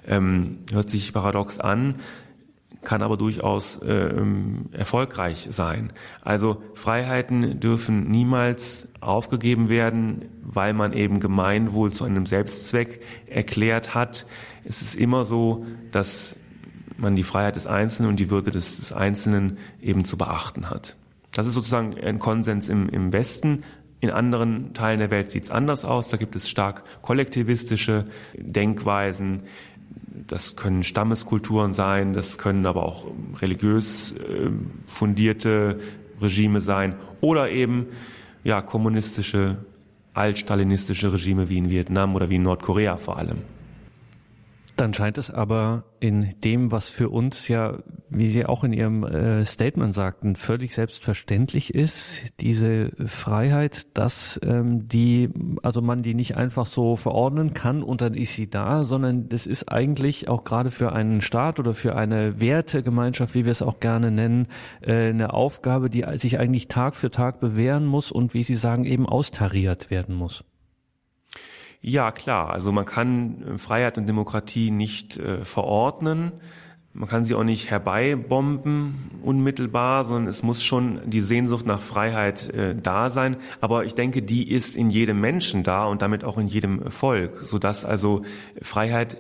Ähm, hört sich paradox an, kann aber durchaus äh, erfolgreich sein. Also Freiheiten dürfen niemals aufgegeben werden, weil man eben Gemeinwohl zu einem Selbstzweck erklärt hat. Es ist immer so, dass man die Freiheit des Einzelnen und die Würde des, des Einzelnen eben zu beachten hat. Das ist sozusagen ein Konsens im, im Westen. In anderen Teilen der Welt sieht es anders aus. Da gibt es stark kollektivistische Denkweisen. Das können Stammeskulturen sein, das können aber auch religiös äh, fundierte Regime sein oder eben ja kommunistische, altstalinistische Regime wie in Vietnam oder wie in Nordkorea vor allem. Dann scheint es aber in dem, was für uns ja, wie Sie auch in Ihrem äh, Statement sagten, völlig selbstverständlich ist, diese Freiheit, dass ähm, die, also man die nicht einfach so verordnen kann und dann ist sie da, sondern das ist eigentlich auch gerade für einen Staat oder für eine Wertegemeinschaft, wie wir es auch gerne nennen, äh, eine Aufgabe, die sich eigentlich Tag für Tag bewähren muss und wie Sie sagen, eben austariert werden muss. Ja, klar. Also man kann äh, Freiheit und Demokratie nicht äh, verordnen. Man kann sie auch nicht herbeibomben unmittelbar, sondern es muss schon die Sehnsucht nach Freiheit äh, da sein. Aber ich denke, die ist in jedem Menschen da und damit auch in jedem Volk, sodass also Freiheit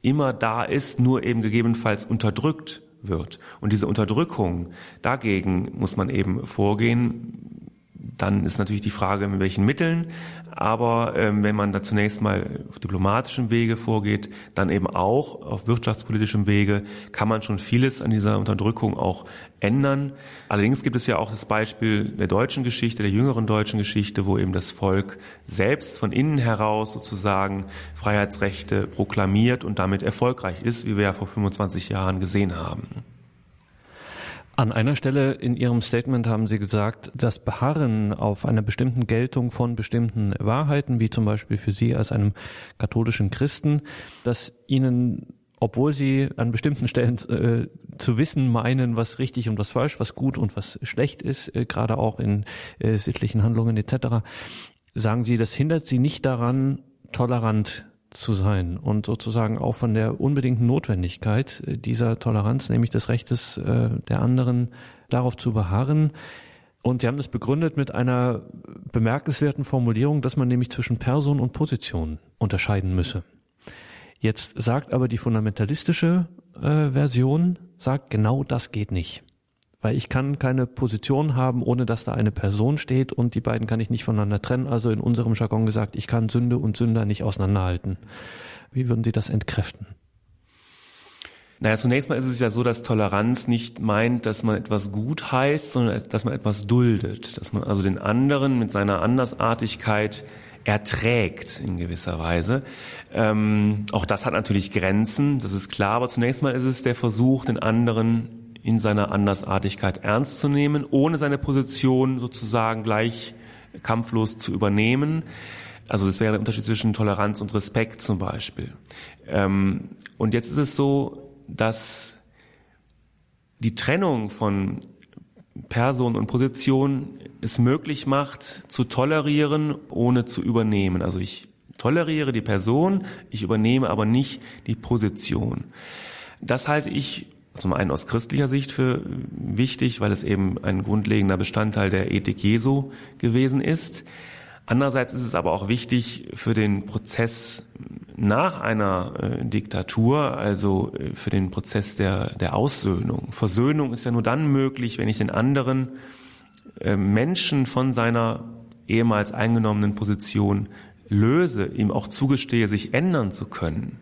immer da ist, nur eben gegebenenfalls unterdrückt wird. Und diese Unterdrückung, dagegen muss man eben vorgehen. Dann ist natürlich die Frage, mit welchen Mitteln. Aber ähm, wenn man da zunächst mal auf diplomatischem Wege vorgeht, dann eben auch auf wirtschaftspolitischem Wege, kann man schon vieles an dieser Unterdrückung auch ändern. Allerdings gibt es ja auch das Beispiel der deutschen Geschichte, der jüngeren deutschen Geschichte, wo eben das Volk selbst von innen heraus sozusagen Freiheitsrechte proklamiert und damit erfolgreich ist, wie wir ja vor 25 Jahren gesehen haben. An einer Stelle in Ihrem Statement haben Sie gesagt, das Beharren auf einer bestimmten Geltung von bestimmten Wahrheiten, wie zum Beispiel für Sie als einem katholischen Christen, dass Ihnen obwohl sie an bestimmten Stellen äh, zu wissen meinen, was richtig und was falsch, was gut und was schlecht ist, äh, gerade auch in äh, sittlichen Handlungen etc., sagen sie, das hindert sie nicht daran, tolerant zu sein und sozusagen auch von der unbedingten Notwendigkeit äh, dieser Toleranz, nämlich des Rechtes äh, der anderen, darauf zu beharren. Und sie haben das begründet mit einer bemerkenswerten Formulierung, dass man nämlich zwischen Person und Position unterscheiden müsse. Jetzt sagt aber die fundamentalistische äh, Version, sagt genau das geht nicht. Weil ich kann keine Position haben, ohne dass da eine Person steht und die beiden kann ich nicht voneinander trennen. Also in unserem Jargon gesagt, ich kann Sünde und Sünder nicht auseinanderhalten. Wie würden Sie das entkräften? Naja, zunächst mal ist es ja so, dass Toleranz nicht meint, dass man etwas gut heißt, sondern dass man etwas duldet. Dass man also den anderen mit seiner Andersartigkeit erträgt in gewisser Weise. Ähm, auch das hat natürlich Grenzen, das ist klar, aber zunächst mal ist es der Versuch, den anderen in seiner Andersartigkeit ernst zu nehmen, ohne seine Position sozusagen gleich kampflos zu übernehmen. Also das wäre der Unterschied zwischen Toleranz und Respekt zum Beispiel. Ähm, und jetzt ist es so, dass die Trennung von Person und Position es möglich macht, zu tolerieren, ohne zu übernehmen. Also ich toleriere die Person, ich übernehme aber nicht die Position. Das halte ich zum einen aus christlicher Sicht für wichtig, weil es eben ein grundlegender Bestandteil der Ethik Jesu gewesen ist. Andererseits ist es aber auch wichtig für den Prozess nach einer äh, Diktatur, also äh, für den Prozess der, der Aussöhnung. Versöhnung ist ja nur dann möglich, wenn ich den anderen äh, Menschen von seiner ehemals eingenommenen Position löse, ihm auch zugestehe, sich ändern zu können.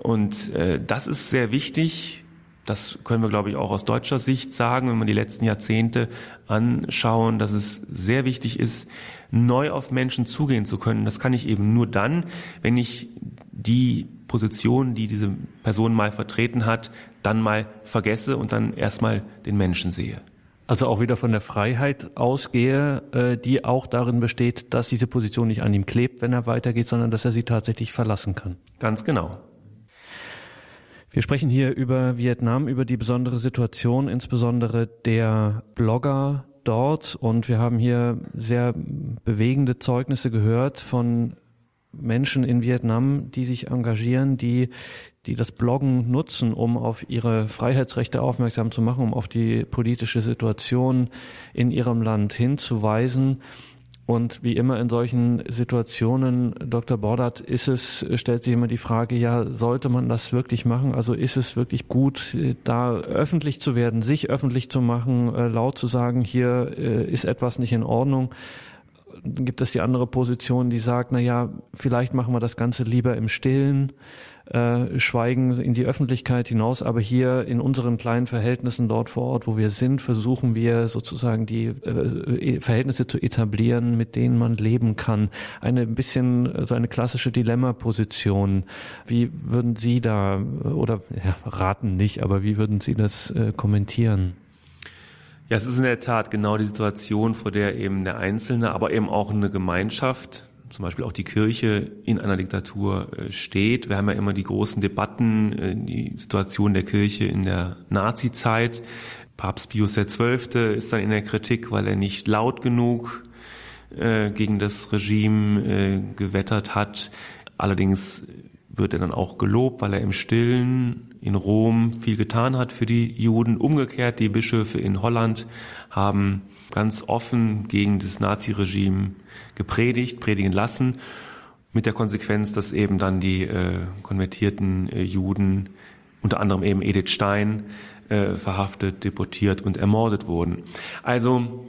Und äh, das ist sehr wichtig. Das können wir, glaube ich, auch aus deutscher Sicht sagen, wenn wir die letzten Jahrzehnte anschauen, dass es sehr wichtig ist, neu auf Menschen zugehen zu können. Das kann ich eben nur dann, wenn ich die Position, die diese Person mal vertreten hat, dann mal vergesse und dann erstmal den Menschen sehe. Also auch wieder von der Freiheit ausgehe, äh, die auch darin besteht, dass diese Position nicht an ihm klebt, wenn er weitergeht, sondern dass er sie tatsächlich verlassen kann. Ganz genau. Wir sprechen hier über Vietnam, über die besondere Situation, insbesondere der Blogger dort. Und wir haben hier sehr bewegende Zeugnisse gehört von Menschen in Vietnam, die sich engagieren, die, die das Bloggen nutzen, um auf ihre Freiheitsrechte aufmerksam zu machen, um auf die politische Situation in ihrem Land hinzuweisen. Und wie immer in solchen Situationen, Dr. Bordert, ist es, stellt sich immer die Frage, ja, sollte man das wirklich machen? Also ist es wirklich gut, da öffentlich zu werden, sich öffentlich zu machen, äh, laut zu sagen, hier äh, ist etwas nicht in Ordnung? Dann gibt es die andere Position, die sagt, na ja, vielleicht machen wir das Ganze lieber im Stillen, äh, schweigen in die Öffentlichkeit hinaus, aber hier in unseren kleinen Verhältnissen dort vor Ort, wo wir sind, versuchen wir sozusagen die äh, e, Verhältnisse zu etablieren, mit denen man leben kann. Eine bisschen so eine klassische Dilemma-Position. Wie würden Sie da oder ja, raten nicht, aber wie würden Sie das äh, kommentieren? Ja, es ist in der Tat genau die Situation, vor der eben der Einzelne, aber eben auch eine Gemeinschaft, zum Beispiel auch die Kirche in einer Diktatur äh, steht. Wir haben ja immer die großen Debatten, äh, die Situation der Kirche in der Nazi-Zeit. Papst Pius XII. ist dann in der Kritik, weil er nicht laut genug äh, gegen das Regime gewettert hat. Allerdings wird er dann auch gelobt, weil er im Stillen in Rom viel getan hat für die Juden. Umgekehrt, die Bischöfe in Holland haben ganz offen gegen das Naziregime gepredigt, predigen lassen, mit der Konsequenz, dass eben dann die äh, konvertierten äh, Juden, unter anderem eben Edith Stein, äh, verhaftet, deportiert und ermordet wurden. Also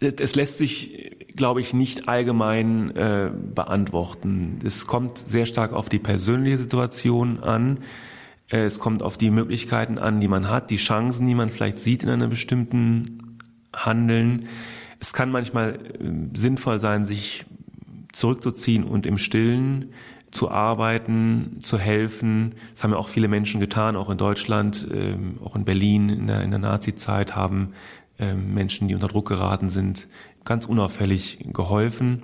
es lässt sich, glaube ich, nicht allgemein äh, beantworten. Es kommt sehr stark auf die persönliche Situation an. Äh, es kommt auf die Möglichkeiten an, die man hat, die Chancen, die man vielleicht sieht in einem bestimmten Handeln. Es kann manchmal äh, sinnvoll sein, sich zurückzuziehen und im Stillen zu arbeiten, zu helfen. Das haben ja auch viele Menschen getan, auch in Deutschland, ähm, auch in Berlin in der, in der Nazi-Zeit haben ähm, Menschen, die unter Druck geraten sind, ganz unauffällig geholfen.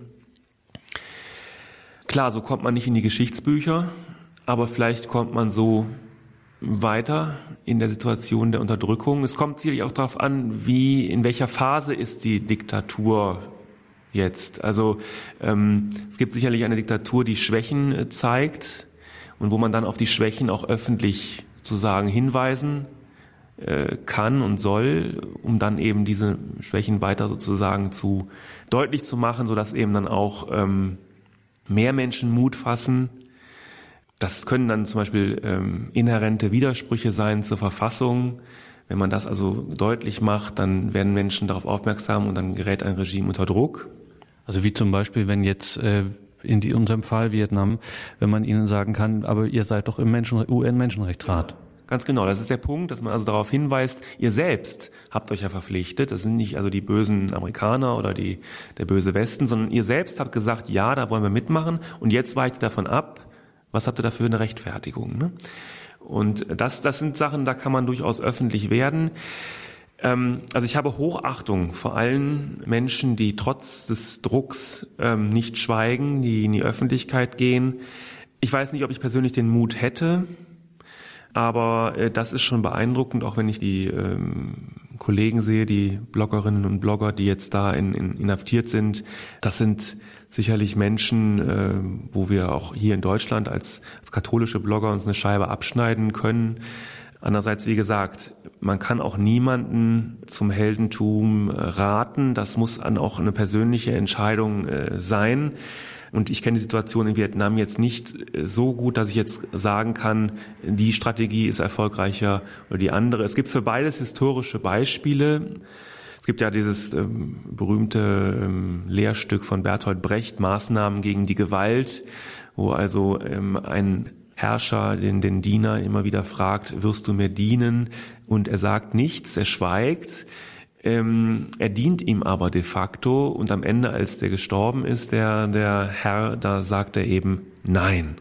Klar, so kommt man nicht in die Geschichtsbücher, aber vielleicht kommt man so weiter in der Situation der Unterdrückung. Es kommt sicherlich auch darauf an, wie, in welcher Phase ist die Diktatur jetzt. Also ähm, es gibt sicherlich eine Diktatur, die Schwächen äh, zeigt und wo man dann auf die Schwächen auch öffentlich sozusagen hinweisen äh, kann und soll, um dann eben diese Schwächen weiter sozusagen zu deutlich zu machen, sodass eben dann auch ähm, mehr Menschen Mut fassen. Das können dann zum Beispiel ähm, inhärente Widersprüche sein zur Verfassung. Wenn man das also deutlich macht, dann werden Menschen darauf aufmerksam und dann gerät ein Regime unter Druck. Also wie zum Beispiel, wenn jetzt äh, in die, unserem Fall Vietnam, wenn man ihnen sagen kann, aber ihr seid doch im Menschen, UN-Menschenrechtsrat. Ja. Ganz genau, das ist der Punkt, dass man also darauf hinweist, ihr selbst habt euch ja verpflichtet, das sind nicht also die bösen Amerikaner oder die, der böse Westen, sondern ihr selbst habt gesagt, ja, da wollen wir mitmachen und jetzt weicht ihr davon ab, was habt ihr dafür eine Rechtfertigung? Ne? Und das, das sind Sachen, da kann man durchaus öffentlich werden. Ähm, also ich habe Hochachtung vor allen Menschen, die trotz des Drucks ähm, nicht schweigen, die in die Öffentlichkeit gehen. Ich weiß nicht, ob ich persönlich den Mut hätte, aber äh, das ist schon beeindruckend, auch wenn ich die ähm, Kollegen sehe, die Bloggerinnen und Blogger, die jetzt da in, in, inhaftiert sind. Das sind sicherlich Menschen, äh, wo wir auch hier in Deutschland als, als katholische Blogger uns eine Scheibe abschneiden können. Andererseits, wie gesagt, man kann auch niemanden zum Heldentum äh, raten. Das muss dann auch eine persönliche Entscheidung äh, sein. Und ich kenne die Situation in Vietnam jetzt nicht äh, so gut, dass ich jetzt sagen kann, die Strategie ist erfolgreicher oder die andere. Es gibt für beides historische Beispiele. Es gibt ja dieses ähm, berühmte ähm, Lehrstück von Bertolt Brecht, Maßnahmen gegen die Gewalt, wo also ähm, ein Herrscher den, den Diener immer wieder fragt, wirst du mir dienen? Und er sagt nichts, er schweigt. Ähm, er dient ihm aber de facto und am Ende, als der gestorben ist, der, der Herr, da sagt er eben Nein.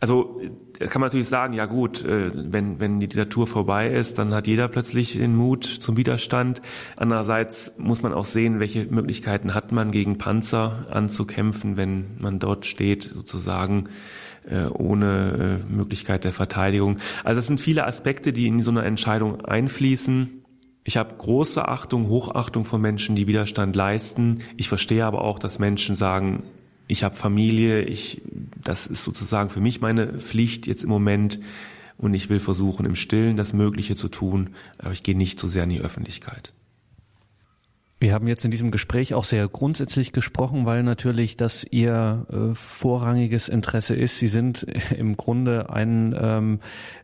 Also kann man natürlich sagen, ja gut, äh, wenn, wenn die Diktatur vorbei ist, dann hat jeder plötzlich den Mut zum Widerstand. Andererseits muss man auch sehen, welche Möglichkeiten hat man, gegen Panzer anzukämpfen, wenn man dort steht, sozusagen äh, ohne äh, Möglichkeit der Verteidigung. Also es sind viele Aspekte, die in so eine Entscheidung einfließen. Ich habe große Achtung, Hochachtung von Menschen, die Widerstand leisten. Ich verstehe aber auch, dass Menschen sagen, ich habe Familie, ich, das ist sozusagen für mich meine Pflicht jetzt im Moment und ich will versuchen, im Stillen das Mögliche zu tun, aber ich gehe nicht so sehr in die Öffentlichkeit. Wir haben jetzt in diesem Gespräch auch sehr grundsätzlich gesprochen, weil natürlich das Ihr äh, vorrangiges Interesse ist. Sie sind [laughs] im Grunde ein ähm,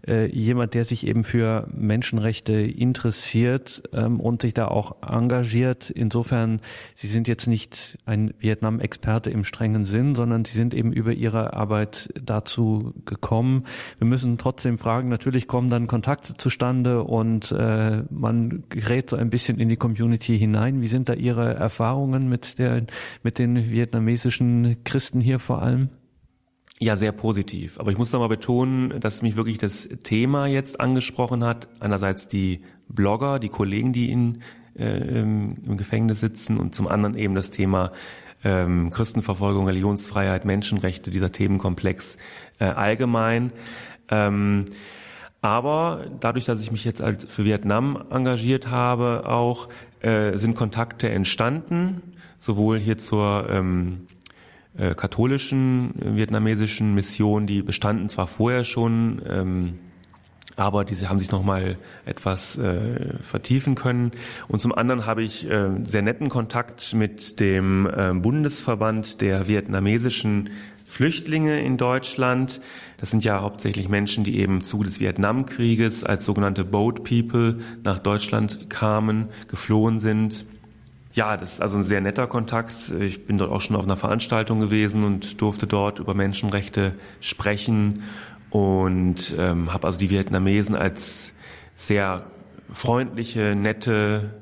äh, jemand, der sich eben für Menschenrechte interessiert ähm, und sich da auch engagiert. Insofern, Sie sind jetzt nicht ein Vietnam-Experte im strengen Sinn, sondern Sie sind eben über Ihre Arbeit dazu gekommen. Wir müssen trotzdem fragen, natürlich kommen dann Kontakte zustande und äh, man gerät so ein bisschen in die Community hinein. Wie sind da Ihre Erfahrungen mit, der, mit den vietnamesischen Christen hier vor allem? Ja, sehr positiv. Aber ich muss nochmal betonen, dass mich wirklich das Thema jetzt angesprochen hat. Einerseits die Blogger, die Kollegen, die in, äh, im Gefängnis sitzen und zum anderen eben das Thema ähm, Christenverfolgung, Religionsfreiheit, Menschenrechte, dieser Themenkomplex äh, allgemein. Ähm, aber dadurch, dass ich mich jetzt halt für Vietnam engagiert habe, auch äh, sind Kontakte entstanden, sowohl hier zur ähm, äh, katholischen äh, vietnamesischen Mission, die bestanden zwar vorher schon, ähm, aber diese haben sich nochmal etwas äh, vertiefen können. Und zum anderen habe ich äh, sehr netten Kontakt mit dem äh, Bundesverband der vietnamesischen Flüchtlinge in Deutschland. Das sind ja hauptsächlich Menschen, die eben im Zuge des Vietnamkrieges als sogenannte Boat People nach Deutschland kamen, geflohen sind. Ja, das ist also ein sehr netter Kontakt. Ich bin dort auch schon auf einer Veranstaltung gewesen und durfte dort über Menschenrechte sprechen und ähm, habe also die Vietnamesen als sehr freundliche, nette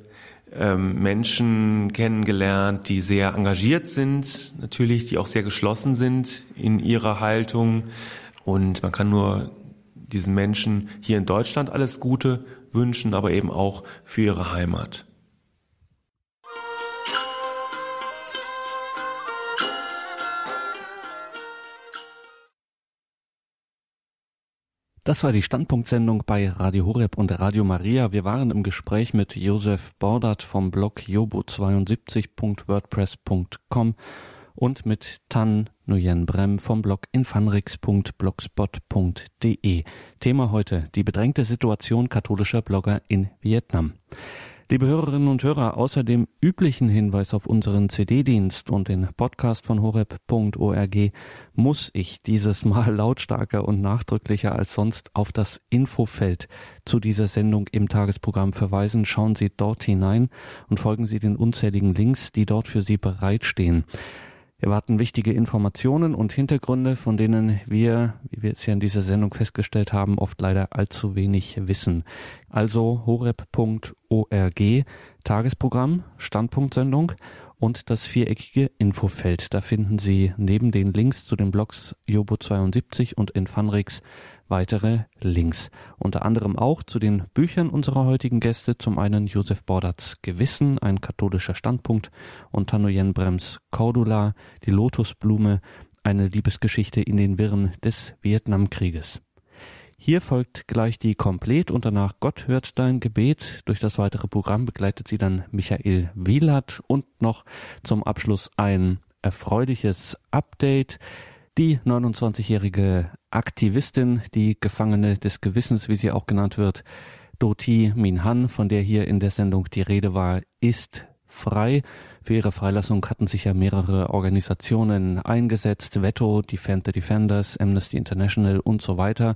ähm, Menschen kennengelernt, die sehr engagiert sind, natürlich, die auch sehr geschlossen sind in ihrer Haltung. Und man kann nur diesen Menschen hier in Deutschland alles Gute wünschen, aber eben auch für ihre Heimat. Das war die Standpunktsendung bei Radio Horeb und Radio Maria. Wir waren im Gespräch mit Josef Bordert vom Blog jobo72.wordpress.com und mit Tan Nguyen Brem vom Blog infanrix.blogspot.de. Thema heute die bedrängte Situation katholischer Blogger in Vietnam. Liebe Hörerinnen und Hörer, außer dem üblichen Hinweis auf unseren CD-Dienst und den Podcast von horeb.org muss ich dieses Mal lautstarker und nachdrücklicher als sonst auf das Infofeld zu dieser Sendung im Tagesprogramm verweisen. Schauen Sie dort hinein und folgen Sie den unzähligen Links, die dort für Sie bereitstehen erwarten wichtige Informationen und Hintergründe, von denen wir, wie wir es hier in dieser Sendung festgestellt haben, oft leider allzu wenig wissen. Also horeb.org, Tagesprogramm, Standpunktsendung und das viereckige Infofeld. Da finden Sie neben den Links zu den Blogs Jobo 72 und Infanrix weitere Links. Unter anderem auch zu den Büchern unserer heutigen Gäste. Zum einen Josef Bordatz Gewissen, ein katholischer Standpunkt und Tanoyen Brems Cordula, die Lotusblume, eine Liebesgeschichte in den Wirren des Vietnamkrieges. Hier folgt gleich die Komplett und danach Gott hört dein Gebet. Durch das weitere Programm begleitet sie dann Michael Wielert und noch zum Abschluss ein erfreuliches Update. Die 29-jährige Aktivistin, die Gefangene des Gewissens, wie sie auch genannt wird, Doti Minhan, von der hier in der Sendung die Rede war, ist frei. Für ihre Freilassung hatten sich ja mehrere Organisationen eingesetzt, Veto, Defend the Defenders, Amnesty International und so weiter.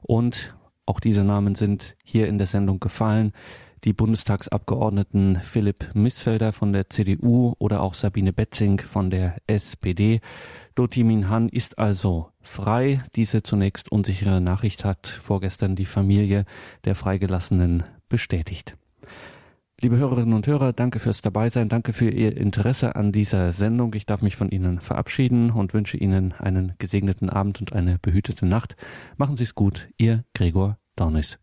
Und auch diese Namen sind hier in der Sendung gefallen. Die Bundestagsabgeordneten Philipp Missfelder von der CDU oder auch Sabine Betzing von der SPD. Doti Minhan ist also frei. Diese zunächst unsichere Nachricht hat vorgestern die Familie der Freigelassenen bestätigt. Liebe Hörerinnen und Hörer, danke fürs Dabeisein, danke für Ihr Interesse an dieser Sendung. Ich darf mich von Ihnen verabschieden und wünsche Ihnen einen gesegneten Abend und eine behütete Nacht. Machen Sie es gut, Ihr Gregor Dornis.